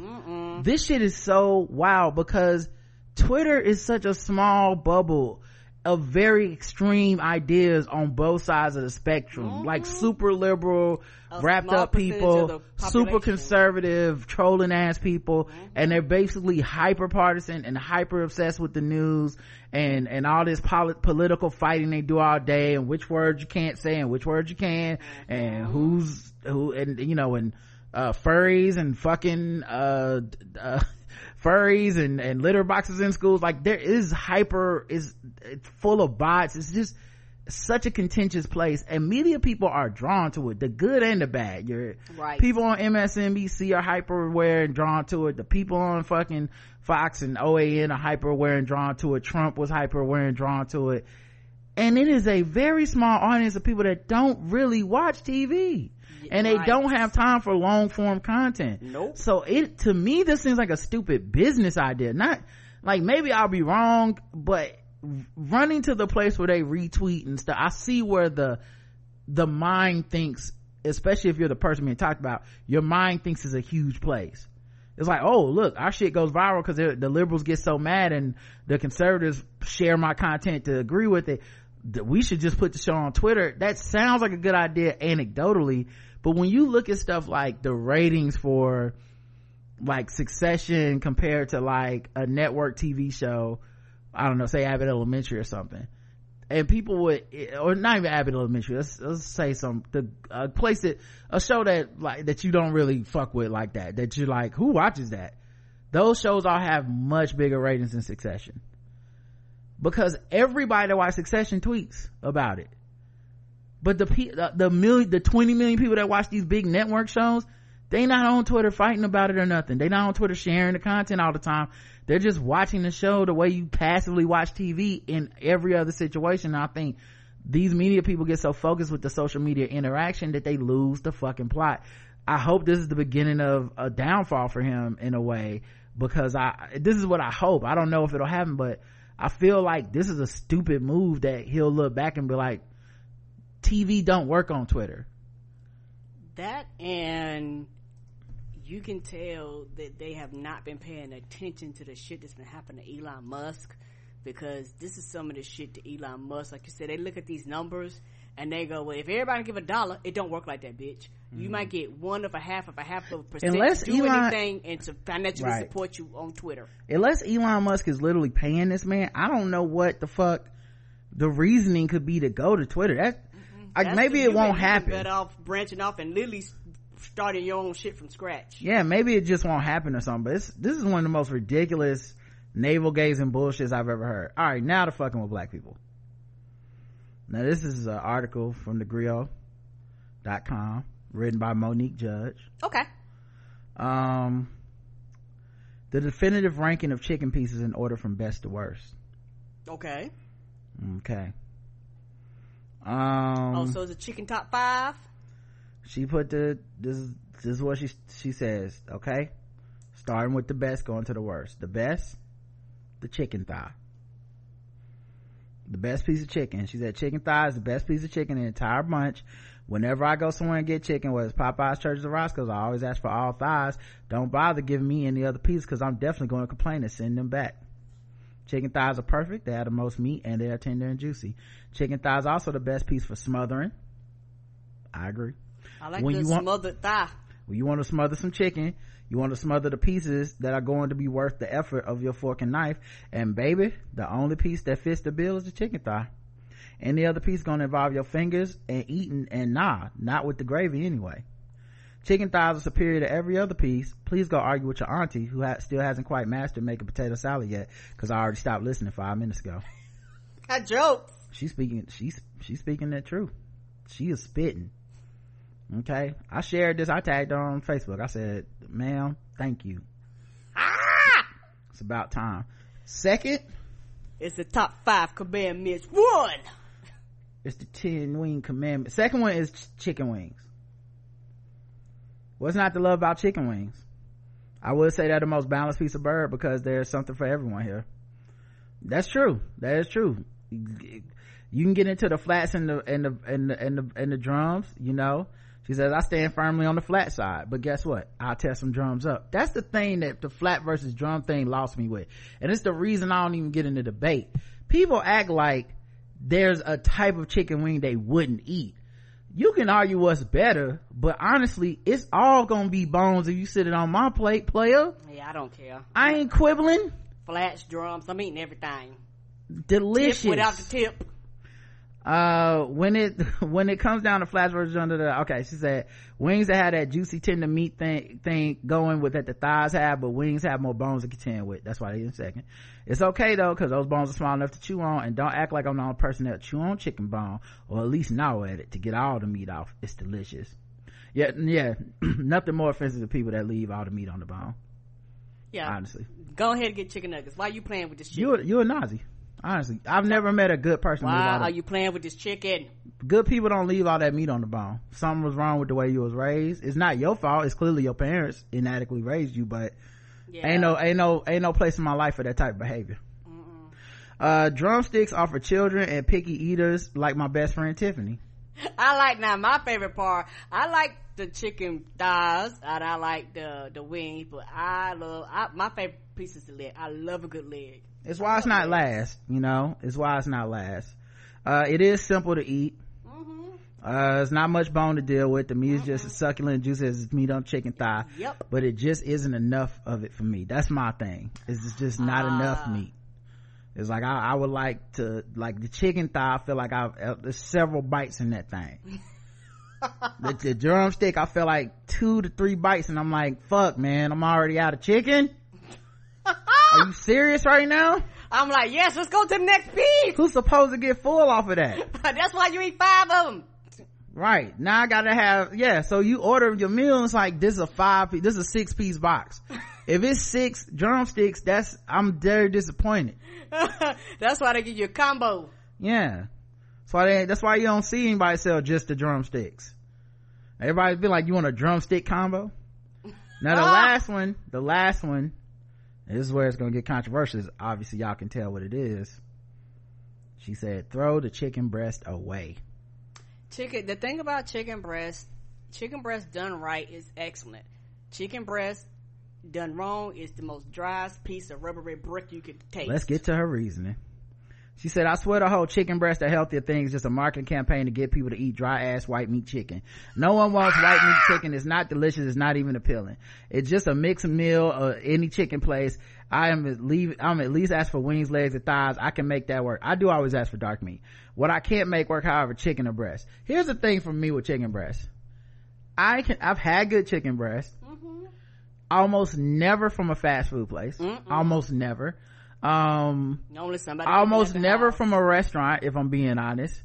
This shit is so wild because Twitter is such a small bubble of very extreme ideas on both sides of the spectrum. Mm-hmm. Like super liberal, A wrapped up people, super conservative, trolling ass people, mm-hmm. and they're basically hyper partisan and hyper obsessed with the news and, and all this poli- political fighting they do all day and which words you can't say and which words you can and mm-hmm. who's, who, and you know, and, uh, furries and fucking, uh, uh, furries and, and litter boxes in schools. Like there is hyper, is it's full of bots. It's just such a contentious place and media people are drawn to it, the good and the bad. you're Right. people on MSNBC are hyper aware and drawn to it. The people on fucking Fox and OAN are hyper aware and drawn to it. Trump was hyper aware and drawn to it. And it is a very small audience of people that don't really watch TV. And they right. don't have time for long form content. Nope. So it, to me, this seems like a stupid business idea. Not, like maybe I'll be wrong, but running to the place where they retweet and stuff, I see where the, the mind thinks, especially if you're the person being talked about, your mind thinks is a huge place. It's like, oh, look, our shit goes viral because the liberals get so mad and the conservatives share my content to agree with it. That we should just put the show on Twitter. That sounds like a good idea anecdotally, but when you look at stuff like the ratings for like Succession compared to like a network TV show, I don't know, say Abbott Elementary or something, and people would, or not even Abbott Elementary, let's, let's say some, the, a place that, a show that like, that you don't really fuck with like that, that you're like, who watches that? Those shows all have much bigger ratings than Succession. Because everybody that watches Succession tweets about it. But the, the, the million, the 20 million people that watch these big network shows, they not on Twitter fighting about it or nothing. They not on Twitter sharing the content all the time. They're just watching the show the way you passively watch TV in every other situation. And I think these media people get so focused with the social media interaction that they lose the fucking plot. I hope this is the beginning of a downfall for him in a way because I, this is what I hope. I don't know if it'll happen, but I feel like this is a stupid move that he'll look back and be like, TV don't work on Twitter. That and you can tell that they have not been paying attention to the shit that's been happening to Elon Musk because this is some of the shit to Elon Musk. Like you said, they look at these numbers and they go, well, if everybody give a dollar, it don't work like that, bitch. You mm-hmm. might get one of a half of a half of a percent Unless to do Elon- anything and to financially Right. support you on Twitter. Unless Elon Musk is literally paying this man, I don't know what the fuck the reasoning could be to go to Twitter. That, like, maybe it won't happen. Better off branching off and literally starting your own shit from scratch. Yeah, maybe it just won't happen or something, but it's, this is one of the most ridiculous navel gazing bullshits I've ever heard. All right, now to fucking with black people. Now this is an article from the Grio.com written by Monique Judge. Okay. Um, the definitive ranking of chicken pieces in order from best to worst. Okay. Okay. Um. oh, so it's a chicken top five? she put the this is this is what she she says okay? Starting with the best going to the worst. The best the chicken thigh. The best piece of chicken. She said chicken thigh is the best piece of chicken in the entire bunch. Whenever i go somewhere and get chicken whether it's popeyes Church's or roscoe's i always ask for all thighs. Don't bother giving me any other pieces because i'm definitely going to complain and send them back chicken thighs are perfect. They have the most meat and they are tender and juicy. Chicken thighs also the best piece for smothering. I agree. I like When the you want- smothered thigh. when you want to smother some chicken you want to smother the pieces that are going to be worth the effort of your fork and knife. And baby the only piece that fits the bill is the chicken thigh. Any other piece going to involve your fingers and eating and nah not with the gravy anyway chicken thighs are superior to every other piece. Please go argue with your auntie who ha- still hasn't quite mastered making potato salad yet because i already stopped listening five minutes ago. Got jokes. she's speaking she's she's speaking the truth. She is spitting. Okay? I shared this i tagged her on facebook. I said ma'am thank you. Ah! it's about time. Second? It's the top five commandments. One. it's the 10 wing commandment. Second one is ch- chicken wings what's not to love about chicken wings? I would say they're the most balanced piece of bird because there's something for everyone here. That's true. That is true. You can get into the flats and the and the and the and the, and the drums you know? She says i stand firmly on the flat side. But guess what? I'll tear some drums up. That's the thing that the flat versus drum thing lost me with. And it's the reason i don't even get into debate. People act like there's a type of chicken wing they wouldn't eat you can argue what's better but honestly it's all gonna be bones if you sit it on my plate player Yeah, I don't care. i ain't quibbling Flats, drums. I'm eating everything. delicious Tip without the tip. uh when it when it comes down to flats versus under the okay she said wings that have that juicy tender meat thing thing going with that the thighs have but wings have more bones to contend with that's why they in second it's okay though because those bones are small enough to chew on and don't act like i'm the only person that chew on chicken bone or at least gnaw at it to get all the meat off it's delicious yeah yeah nothing more offensive to people that leave all the meat on the bone Yeah. honestly Go ahead and get chicken nuggets. Why are you playing with this chicken? You're, you a nazi honestly i've never met a good person Why all the- are you playing with this chicken? good people don't leave all that meat on the bone something was wrong with the way you was raised it's not your fault it's clearly your parents inadequately raised you but Yeah. ain't no ain't no ain't no place in my life for that type of behavior uh drumsticks are for children and picky eaters like my best friend tiffany I like now my favorite part. I like the chicken thighs and I like the the wings, but I love I, my favorite piece is the leg. I love a good leg. it's why it's not last you know it's why it's not last uh it is simple to eat uh it's not much bone to deal with. The meat is just as succulent and juicy as meat on chicken thigh. Yep. but it just isn't enough of it for me. That's my thing. It's just not enough meat. It's like I, I would like to like the chicken thigh i feel like i uh, there's several bites in that thing. The, the drumstick i feel like two to three bites and i'm like fuck man i'm already out of chicken? Are you serious right now? I'm like, yes, let's go to the next piece. who's supposed to get full off of that? That's why you eat five of them. Right. Now I gotta have, yeah, so you order your meal it's like, this is a five piece, this is a six piece box. if it's six drumsticks, that's, I'm very disappointed. That's why they give you a combo. Yeah. That's why they, that's why you don't see anybody sell just the drumsticks. Everybody's been like, you want a drumstick combo? Now the Ah. last one, the last one, this is where it's gonna get controversial. Obviously y'all can tell what it is. She said, throw the chicken breast away. Chicken. The thing about chicken breast, chicken breast done right is excellent. Chicken breast done wrong is the most driest piece of rubbery brick you could taste. Let's get to her reasoning. She said, I swear the whole chicken breast a healthier thing is just a marketing campaign to get people to eat dry ass white meat chicken. No one wants white meat chicken. It's not delicious. It's not even appealing. It's just a mixed meal of any chicken place. I am at leave, I'm at least ask for wings, legs, and thighs. I can make that work. I do always ask for dark meat. What I can't make work, however, chicken or breast. Here's the thing for me with chicken breast. I can, I've had good chicken breast. Mm-hmm. Almost never from a fast food place. Almost never. Um, Only somebody. almost never from a restaurant, if I'm being honest.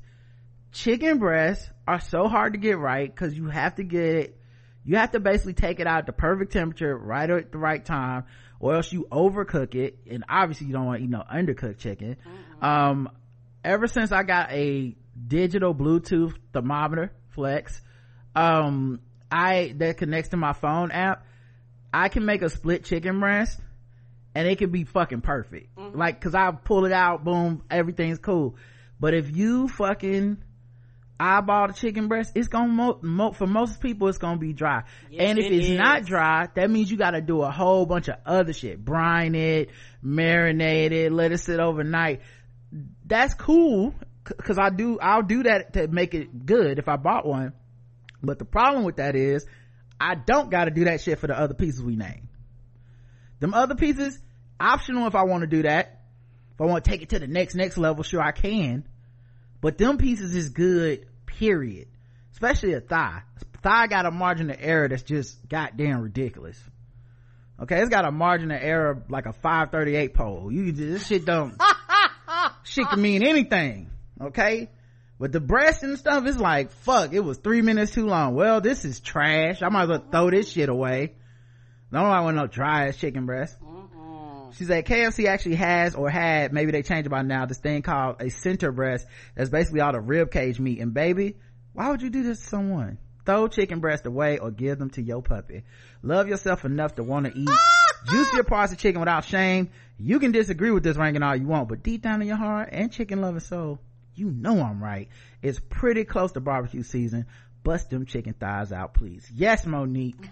Chicken breasts are so hard to get right because you have to get, you have to basically take it out at the perfect temperature right at the right time or else you overcook it. And obviously you don't want to eat no undercooked chicken. Um, ever since I got a digital Bluetooth thermometer flex, um, I, that connects to my phone app, I can make a split chicken breast and it can be fucking perfect. Like, cause I pull it out, boom, everything's cool. But if you fucking eyeball the chicken breast, it's gonna, mo- mo- for most people, it's gonna be dry. Yes, and if it it's is. not dry, that means you gotta do a whole bunch of other shit. Brine it, marinate it, let it sit overnight. That's cool, cause I do, I'll do that to make it good if I bought one. But the problem with that is, I don't gotta do that shit for the other pieces we name. Them other pieces, optional if I want to do that. If I want to take it to the next, next level, sure I can. But them pieces is good, period. Especially a thigh. Thigh got a margin of error that's just goddamn ridiculous. Okay, it's got a margin of error like a 538 poll. You, this shit don't, shit can mean anything. Okay? But the breast and stuff is like, fuck, it was three minutes too long. Well, this is trash. I might as well throw this shit away. Don't want no dry ass chicken breast. She said KFC actually has or had, maybe they changed it by now, this thing called a center breast that's basically all the rib cage meat. And baby, why would you do this to someone? Throw chicken breast away or give them to your puppy. Love yourself enough to want to eat juicier parts of chicken without shame. You can disagree with this ranking all you want, but deep down in your heart and chicken loving soul, you know I'm right. It's pretty close to barbecue season. Bust them chicken thighs out, please. Yes, Monique.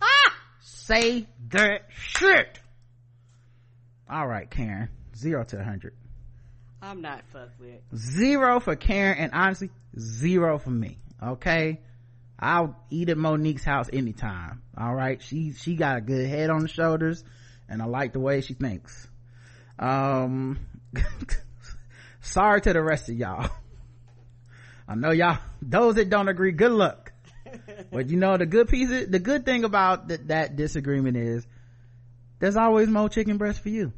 Say that shit. All right, Karen. Zero to a hundred. I'm not fucked with. Zero for Karen, and honestly, zero for me. Okay, I'll eat at Monique's house anytime. All right, she she got a good head on the shoulders, and I like the way she thinks. Um, sorry to the rest of y'all. I know y'all. Those that don't agree, good luck. but you know the good piece, the good thing about th- that disagreement is, there's always more chicken breast for you.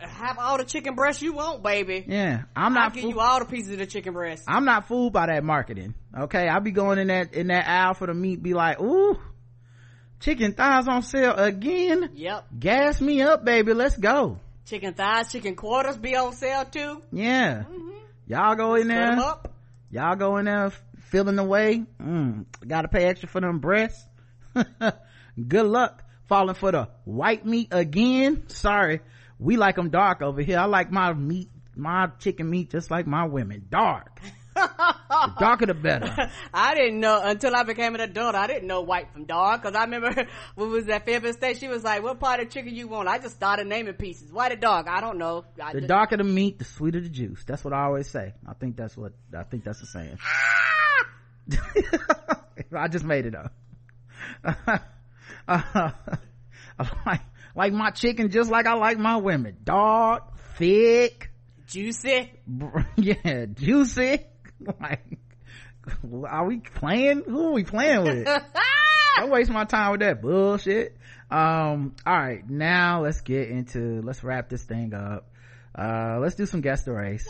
Have all the chicken breast you want, baby. Yeah, I'm I'll not. give fool- you all the pieces of the chicken breast. I'm not fooled by that marketing. Okay, I'll be going in that in that aisle for the meat, be like, ooh, chicken thighs on sale again. Yep. Gas me up, baby. Let's go. Chicken thighs, chicken quarters be on sale too. Yeah, y'all go in there. up. Y'all go in there feeling the way. Mm, gotta pay extra for them breasts. Good luck falling for the white meat again. Sorry, we like them dark over here. I like my meat, my chicken meat, just like my women, dark. the darker the better. I didn't know until I became an adult. I didn't know white from dark because I remember when was at Fairfield State. She was like, "What part of chicken you want?" I just started naming pieces. White or dark? I don't know. I the just- darker the meat the sweeter the juice that's what i always say i think that's what i think that's the saying i just made it up uh, I like like my chicken just like i like my women. Dark thick juicy? br- yeah juicy. Like are we playing? Who are we playing with? Don't waste my time with that bullshit. Um all right now let's get into let's wrap this thing up. Uh let's do some guest the race.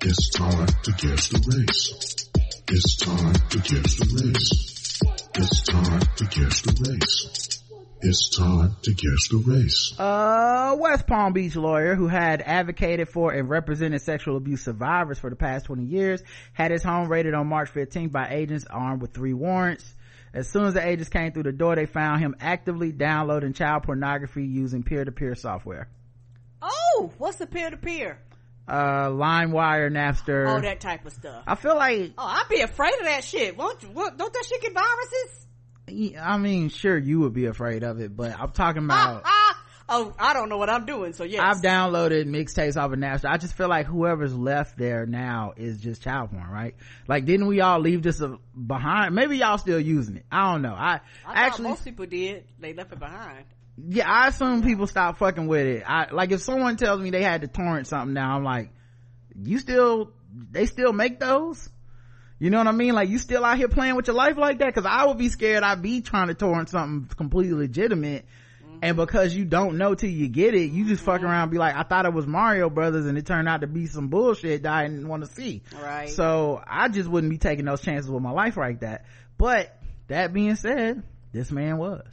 It's time to guess the race. It's time to guess the race. It's time to guess the race. It's time to guess the race. a West Palm Beach lawyer who had advocated for and represented sexual abuse survivors for the past 20 years had his home raided on March 15th by agents armed with three warrants. As soon as the agents came through the door, they found him actively downloading child pornography using peer-to-peer software. Oh, what's the peer to peer? Uh, LimeWire, Napster. All that type of stuff. I feel like, Oh, I'd be afraid of that shit. Won't you? What, don't that shit get viruses? I mean, sure, you would be afraid of it, but I'm talking about, oh, I don't know what I'm doing. So yes, I've downloaded mixtapes off of Napster. I just feel like whoever's left there now is just child porn, right? Like, didn't we all leave this behind? Maybe y'all still using it. I don't know. I, I actually, most people did. They left it behind. Yeah, I assume people stop fucking with it. I, like, if someone tells me they had to torrent something now, I'm like, you still they still make those you know what I mean? Like you still out here playing with your life like that? Cause I would be scared I'd be trying to torrent something completely legitimate. Mm-hmm. And because you don't know till you get it, you just mm-hmm. fuck around be like, I thought it was Mario Brothers and it turned out to be some bullshit that I didn't want to see. Right. So I just wouldn't be taking those chances with my life like that. But that being said, this man was.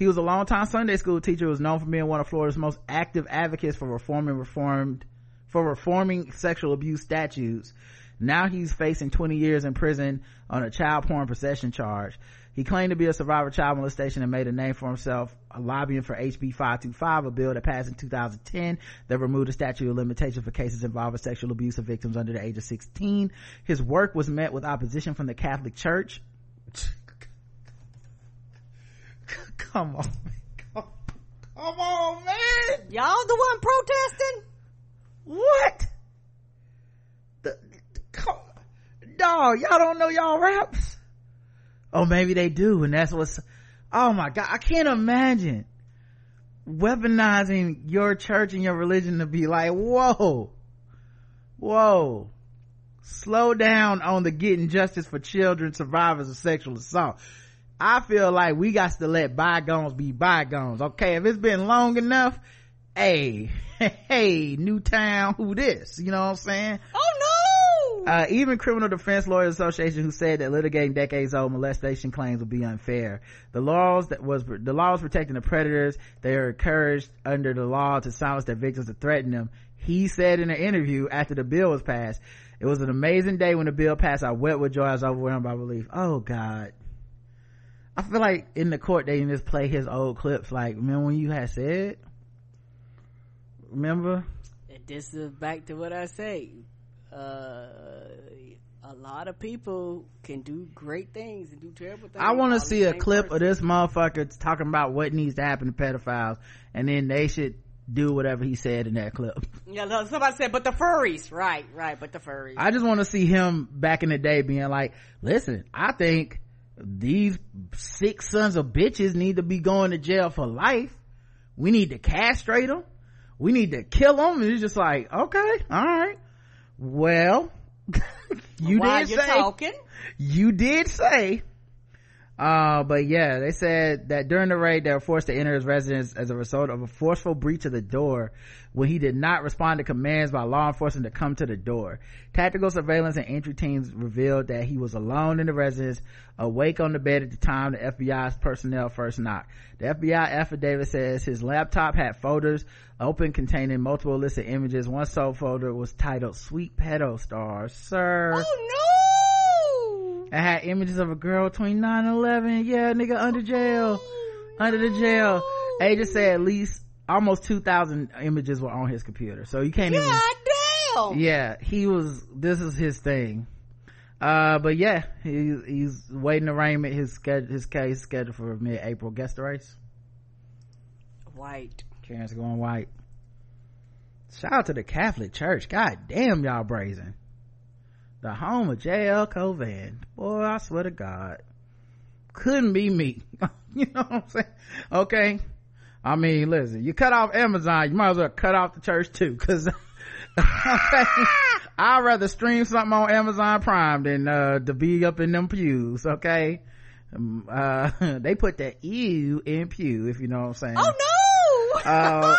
He was a longtime Sunday school teacher who was known for being one of Florida's most active advocates for reforming reformed, for reforming sexual abuse statutes now he's facing 20 years in prison on a child porn possession charge. He claimed to be a survivor of child molestation and made a name for himself lobbying for HB 525, a bill that passed in 2010 that removed the statute of limitation for cases involving sexual abuse of victims under the age of 16. His work was met with opposition from the Catholic Church. Come on, Come, come on, man. Y'all the one protesting? What? The dog, y'all don't know y'all raps? Oh, maybe they do, and that's what's, oh my god, I can't imagine weaponizing your church and your religion to be like, whoa, whoa, slow down on the getting justice for children survivors of sexual assault. I feel like we got to let bygones be bygones. Okay. If it's been long enough, hey, hey, Newtown, who this? You know what I'm saying? Oh no! Uh, even Criminal Defense Lawyers Association, who said that litigating decades old molestation claims would be unfair. The laws that was the laws protecting the predators. They are encouraged under the law to silence their victims and threaten them. He said in an interview after the bill was passed, "It was an amazing day when the bill passed. I wept with joy. I was overwhelmed by relief." Oh God. I feel like in the court they just play his old clips. Like, remember when you had said? Remember? This is back to what I say uh, a lot of people can do great things and do terrible things. I want to see a clip person. of this motherfucker talking about what needs to happen to pedophiles, and then they should do whatever he said in that clip. Yeah, somebody said, but the furries, right, right, but the furries. I just want to see him back in the day being like, listen, I think these six sons of bitches need to be going to jail for life. We need to castrate them. We need to kill them. And it's just like, okay, all right well you While did say talking. you did say uh, but yeah, they said that during the raid, they were forced to enter his residence as a result of a forceful breach of the door when he did not respond to commands by law enforcement to come to the door. Tactical surveillance and entry teams revealed that he was alone in the residence, awake on the bed at the time the FBI's personnel first knocked. The FBI affidavit says his laptop had folders open containing multiple illicit images. One sole folder was titled Sweet Pedo Stars. Sir. Oh no! I had images of a girl between 9 and 11. Yeah, nigga under jail. Under the jail. They just said at least almost 2,000 images were on his computer. So you can't God even. damn! Yeah, he was, this is his thing. Uh, but yeah, he, he's waiting arraignment. His schedule, his case scheduled for mid-April. Guess the race? White. Chance going white. Shout out to the Catholic Church. God damn, y'all brazen the home of J.L. Covan. Boy, I swear to God. Couldn't be me. you know what I'm saying? Okay. I mean, listen, you cut off Amazon, you might as well cut off the church too, cause I'd rather stream something on Amazon Prime than, uh, to be up in them pews, okay? Um, uh, they put that ew in pew, if you know what I'm saying. Oh no! uh,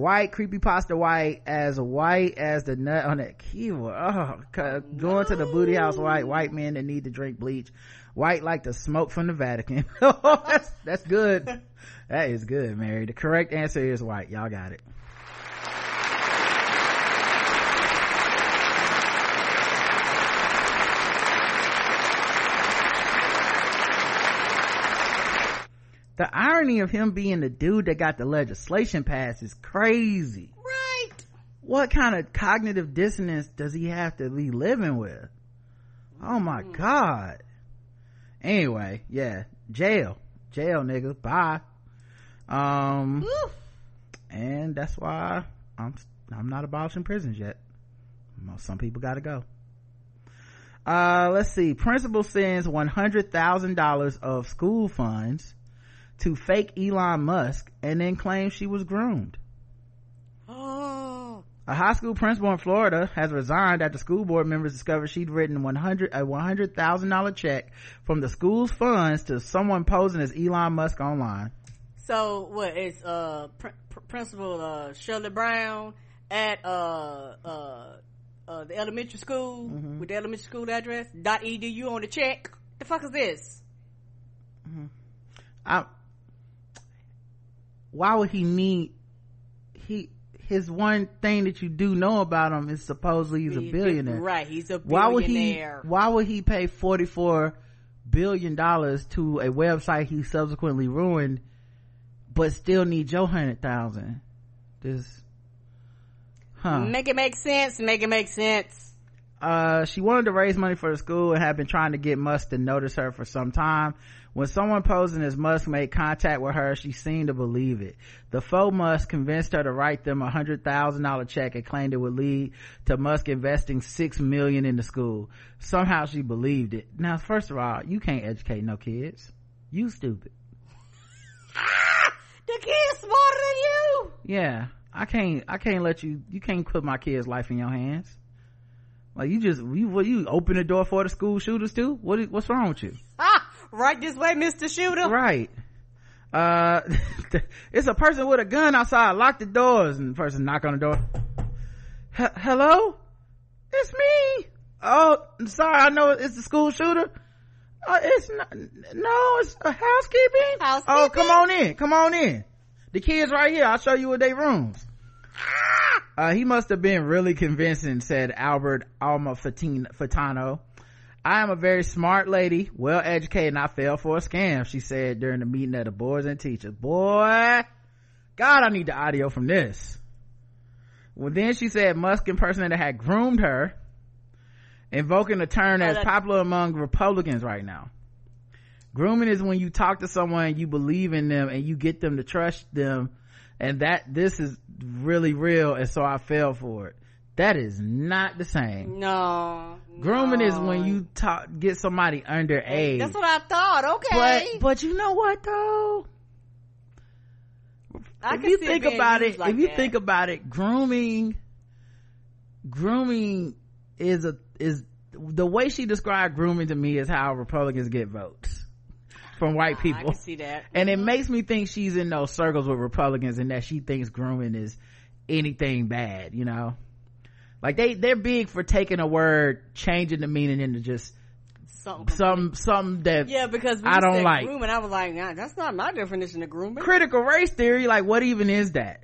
white creepy pasta white as white as the nut on that keyboard. Oh going to the booty house white white men that need to drink bleach. White like the smoke from the vatican. That's that's good. That is good mary. The correct answer is white. Y'all got it the irony of him being the dude that got the legislation passed is crazy. Right. What kind of cognitive dissonance does he have to be living with? Oh my mm. god. Anyway, yeah, jail, jail, nigga. Bye. Um, Oof. and that's why I'm I'm not abolishing prisons yet. Some people got to go. Uh, let's see. Principal sends one hundred thousand dollars of school funds to fake Elon Musk and then claim she was groomed. Oh. A high school principal in Florida has resigned after school board members discovered she'd written 100, a $100,000 check from the school's funds to someone posing as Elon Musk online. So what is uh pr- pr- principal uh Shirley Brown at uh uh uh the elementary school Mm-hmm. with the elementary school address dot edu on the check? The fuck is this? I, why would he need, he, his one thing that you do know about him is supposedly he's a billionaire. right, he's a billionaire. Why would he, why would he pay 44 billion dollars to a website he subsequently ruined, but still need your hundred thousand? This, huh. Make it make sense. Make it make sense. Uh, she wanted to raise money for the school and had been trying to get Musk to notice her for some time. When someone posing as Musk made contact with her, she seemed to believe it. The faux Musk convinced her to write them a hundred thousand dollar check and claimed it would lead to Musk investing six million in the school. Somehow she believed it. Now, first of all, you can't educate no kids. You stupid. The kid's smarter than you. Yeah, I can't. I can't let you. You can't put my kid's life in your hands. Like you just you what you open the door for the school shooters too? What is- what's wrong with you? Ah, right this way, Mister Shooter. Right. Uh, it's a person with a gun outside. Lock the doors, and the person knock on the door. "He- Hello, it's me. Oh, sorry. I know it's the school shooter. Uh, it's not. No, it's a housekeeping. Oh, come on in. Come on in. The kids right here. I'll show you what they rooms. Uh, he must have been really convincing, said Albert Alma Fatano. I am a very smart lady, well educated, and I fell for a scam, she said during the meeting of the boards and teachers. Boy, God, I need the audio from this. Well, then she said Musk impersonator had groomed her, invoking a term that's popular among Republicans right now. Grooming is when you talk to someone, you believe in them, and you get them to trust them, and that this is really real, and so I fell for it. That is not the same. No. Grooming is when you talk, get somebody underage. That's what I thought. Okay. But, but you know what though? I if you think being about it, like if you that. think about it, grooming, grooming is a, is, the way she described grooming to me is how Republicans get votes from white I people. can see that. And it makes me think she's in those circles with Republicans and that she thinks grooming is anything bad, you know? Like they, they're big for taking a word, changing the meaning into just Something. some, some that Yeah, because I don't like. grooming, I was like, nah, that's not my definition of grooming. critical race theory like what even is that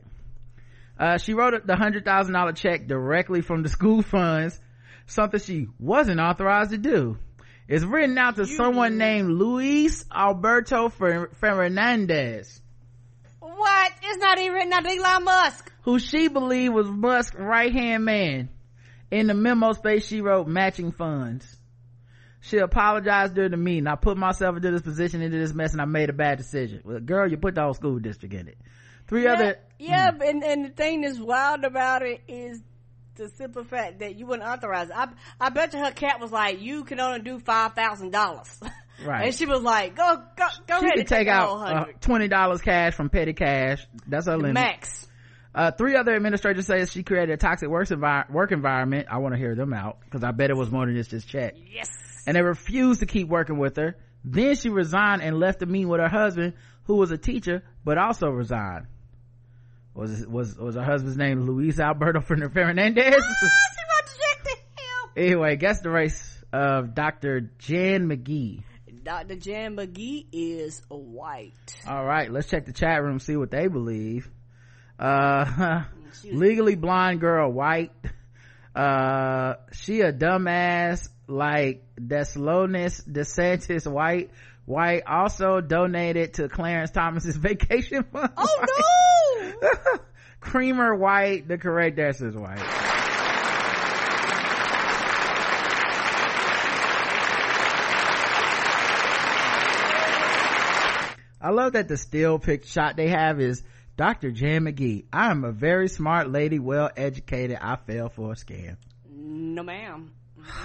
uh, she wrote the hundred thousand dollar check directly from the school funds something she wasn't authorized to do it's written out to someone named luis alberto fernandez What? It's not even written out to Elon Musk. who she believed was musk's right hand man in the memo space she wrote matching funds she apologized during the meeting. I put myself into this position, into this mess, and I made a bad decision. Well, girl, you put the whole school district in it. Three yeah, other Yeah, mm. and, and the thing that's wild about it is the simple fact that you wouldn't authorize it. I, I bet you her cat was like, you can only do $5,000. Right. And she was like, go, go, go she ahead could and take the out uh, twenty dollars cash from petty cash. That's her limit. Max. Uh, three other administrators say she created a toxic work, envi- work environment. I want to hear them out because I bet it was more than just this check. Yes. And they refused to keep working with her. Then she resigned and left to meet with her husband, who was a teacher but also resigned. Was was was her husband's name Luis Alberto Fernandez? Ah, anyway, guess the race of Dr. Jan McGee. Dr. Jan McGee is white. All right, let's check the chat room, see what they believe. Uh, legally blind girl, white. Uh, she a dumbass like Deslonis DeSantis, white. White also donated to Clarence Thomas's vacation fund. Oh no! Creamer white. The correct answer is white. I love that the still pic shot they have is Dr. Jan McGee. I am a very smart lady, well educated. I fell for a scam. No ma'am.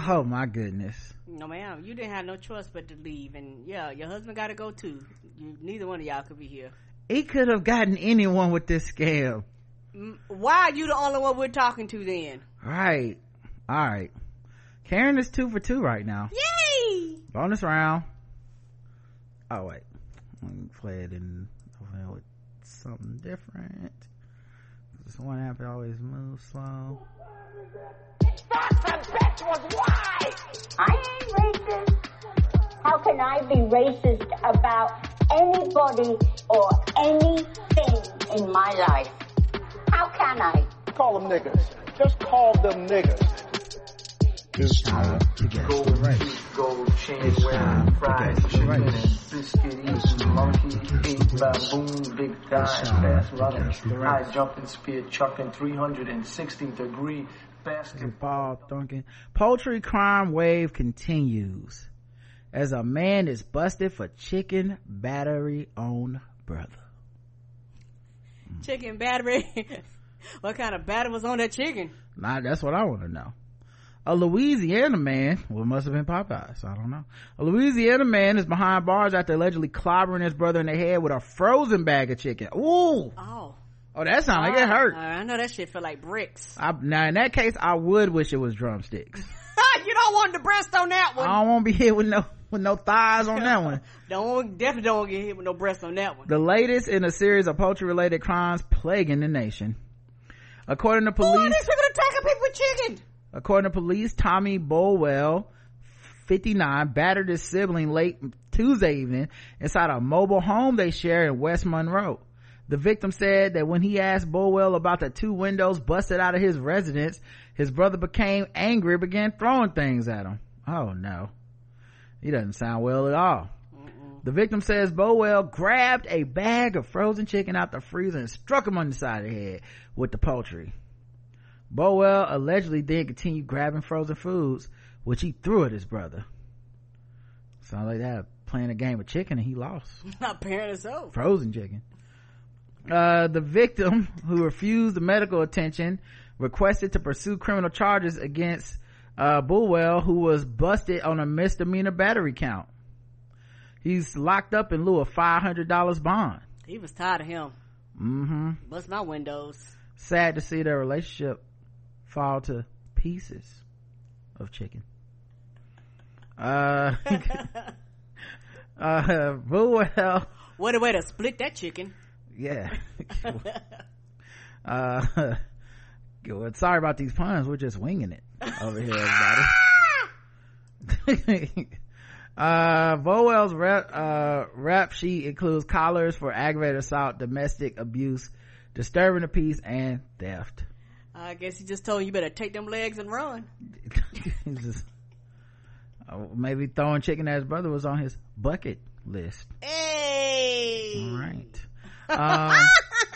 Oh my goodness. No ma'am. You didn't have no choice but to leave. And yeah, your husband gotta go too. You, neither one of y'all could be here. He could have gotten anyone with this scam. Mm, Why are you the only one we're talking to then? Right. All right. Karen is two for two right now. Yay! Bonus round. Oh wait. Let me play it in well, with something different. This one app always moves slow. This bastard bitch was white! I ain't racist. How can I be racist about anybody or anything in my life? How can I? Call them niggas. Just call them niggas. It's time to get the race. Gold chain It's wearing, time to fried get the chicken and biscuit eating, monkey eating, baboon, big thighs, fast running, high jumping, spear chucking, 360 degree basket. Ball dunking. Poultry crime wave continues as a man is busted for chicken battery on brother. Chicken battery. what kind of batter was on that chicken? Nah, that's what I want to know. A Louisiana man, well, it must have been Popeyes. I don't know. A Louisiana man is behind bars after allegedly clobbering his brother in the head with a frozen bag of chicken. Ooh. Oh. Oh, that sounds like it hurt. Uh, I know that shit feel like bricks. I, now, in that case, I would wish it was drumsticks. you don't want the breast on that one. I don't want to be hit with no, with no thighs on that one. don't definitely don't get hit with no breasts on that one. The latest in a series of poultry related crimes plaguing the nation. According to police, Who are these people attacking people with chicken? according to police, Tommy Bolwell, 59, battered his sibling late Tuesday evening inside a mobile home they share in West Monroe. The victim said that when he asked Bolwell about the two windows busted out of his residence, his brother became angry and began throwing things at him. Oh no. He doesn't sound well at all. The victim says Bowell grabbed a bag of frozen chicken out the freezer and struck him on the side of the head with the poultry. Bowell allegedly then continued grabbing frozen foods, which he threw at his brother. Sounds like that playing a game of chicken and he lost. Not Apparently so. Frozen chicken. Uh, the victim, who refused the medical attention, requested to pursue criminal charges against uh, Bullwell, who was busted on a misdemeanor battery count. He's locked up in lieu of $500 bond. He was tired of him. Mm-hmm. Bust my windows. Sad to see their relationship fall to pieces of chicken. Uh, uh, Bullwell. What a way to split that chicken. Yeah. uh, sorry about these puns. We're just winging it over here, everybody. uh, Vowell's rap, uh, rap sheet includes collars for aggravated assault, domestic abuse, disturbing the peace, and theft. I guess he just told you, you better take them legs and run. Just, uh, maybe throwing chicken at his brother was on his bucket list. Hey! All right. Um,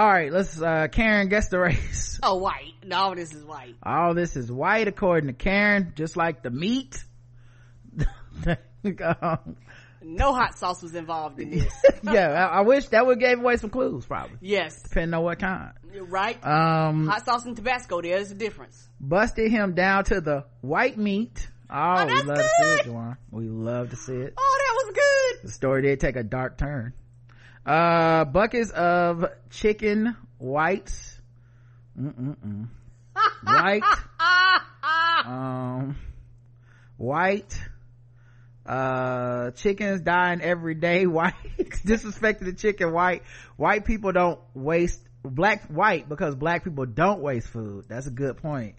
all right, let's, uh, Karen guess the race. Oh, white. No, this is white. All this is white according to Karen, just like the meat. Um, No hot sauce was involved in this. yeah, I, I wish that would gave away some clues, probably. yes. Depending on what kind. You're right. Um, hot sauce and Tabasco, there's a difference. busted him down to the white meat. Oh, we that's love to see it, Juwan. We love to see it. Oh, that was good. The story did take a dark turn. Uh, buckets of chicken whites. Mm-mm-mm. White. um, white. Uh, chickens dying every day. White. Disrespecting the chicken white. White people don't waste, black, white because black people don't waste food. That's a good point.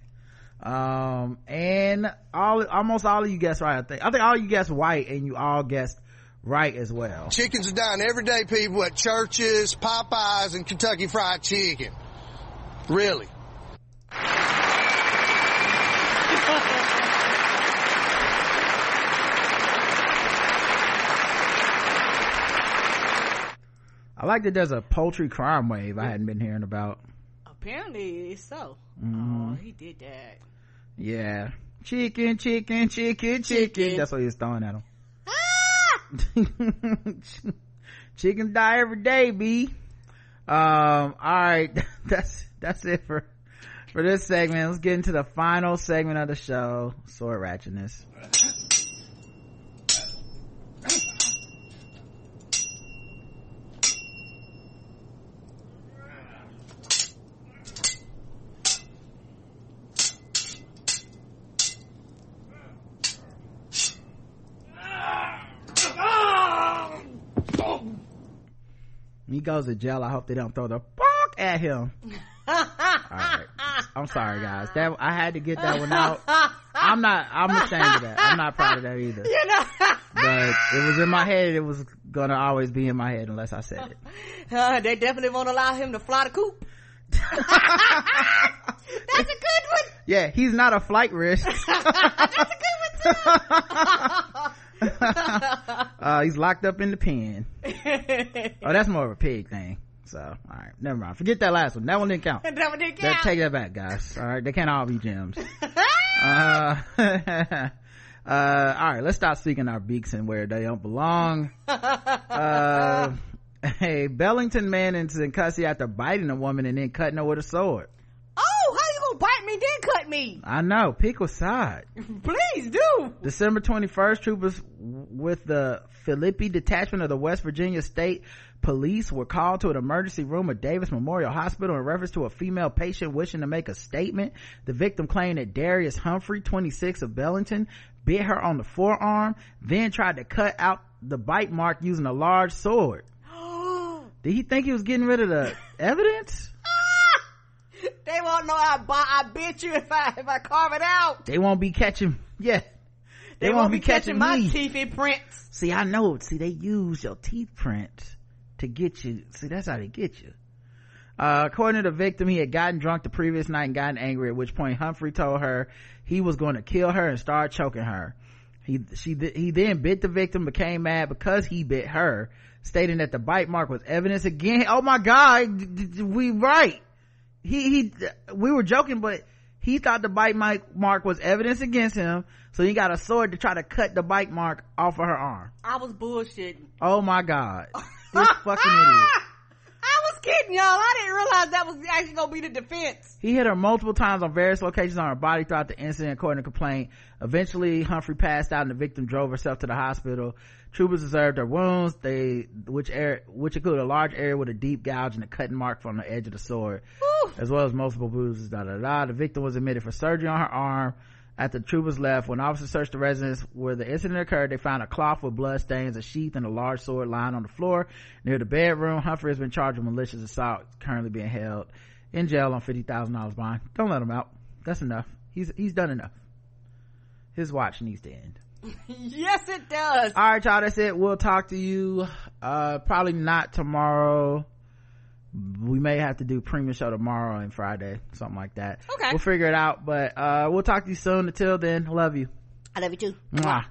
Um, and all, almost all of you guessed right, I think. I think all you guessed white and you all guessed right as well. Chickens are dying every day, people, at Church's, Popeyes, and Kentucky Fried Chicken. Really. I like that there's a poultry crime wave I hadn't been hearing about. Apparently it's so. Mhm. Oh, he did that. Yeah. Chicken, chicken, chicken, chicken. That's what he was throwing at him. Chickens die every day, B. Um, alright. That's, that's it for, for this segment. Let's get into the final segment of the show. Sword ratchetness. He goes to jail i hope they don't throw the fuck at him. All right. I'm sorry guys. That i had to get that one out. I'm not i'm ashamed of that. I'm not proud of that either. You know, but it was in my head. It was gonna always be in my head unless i said it. Uh, they definitely won't allow him to fly the coop. That's a good one. yeah he's not a flight risk uh he's locked up in the pen. Oh that's more of a pig thing. So all right never mind. Forget that last one. That one didn't count. That one didn't That- count. take that back guys. All right they can't all be gems. Uh uh all right let's stop sticking our beaks in where they don't belong. Uh a Belington man is in custody after biting a woman and then cutting her with a sword. Oh, how you gonna bite me then me? i know pick a side Please do. December 21st, troopers with the Philippi detachment of the West Virginia State Police were called to an emergency room at Davis Memorial Hospital in reference to a female patient wishing to make a statement. The victim claimed that Darius Humphrey, 26 of Belington, bit her on the forearm, then tried to cut out the bite mark using a large sword. Did he think he was getting rid of the evidence? They won't know I, bi- I bit you if I if I carve it out. They won't be catching, yeah. They, won't, be catching, my teeth prints. See, I know. See, they use your teeth print to get you. See, that's how they get you. Uh, according to the victim, he had gotten drunk the previous night and gotten angry, at which point Humphrey told her he was going to kill her and start choking her. He, she, he then bit the victim, became mad because he bit her, stating that the bite mark was evidence again. Oh my God, we right. He, he, we were joking, but he thought the bite mark mark was evidence against him, so he got a sword to try to cut the bite mark off of her arm. I was bullshitting. Oh my God. This fucking idiot. Kidding y'all. I didn't realize that was actually gonna be the defense. He hit her multiple times on various locations on her body throughout the incident, according to complaint. Eventually, Humphrey passed out and the victim drove herself to the hospital. Troopers observed her wounds, they, which area, which included a large area with a deep gouge and a cutting mark from the edge of the sword, as well as multiple bruises, da da da. The victim was admitted for surgery on her arm. After the troopers left, when officers searched the residence where the incident occurred, they found a cloth with blood stains, a sheath, and a large sword lying on the floor near the bedroom. Humphrey has been charged with malicious assault, currently being held in jail on fifty thousand dollars bond. Don't let him out. That's enough. He's he's done enough. His watch needs to end. yes, it does. All right, y'all. That's it. We'll talk to you. Uh, probably not tomorrow. We may have to do premium show tomorrow and Friday, something like that. Okay. We'll figure it out. But uh, we'll talk to you soon. Until then, love you. I love you too. Mwah.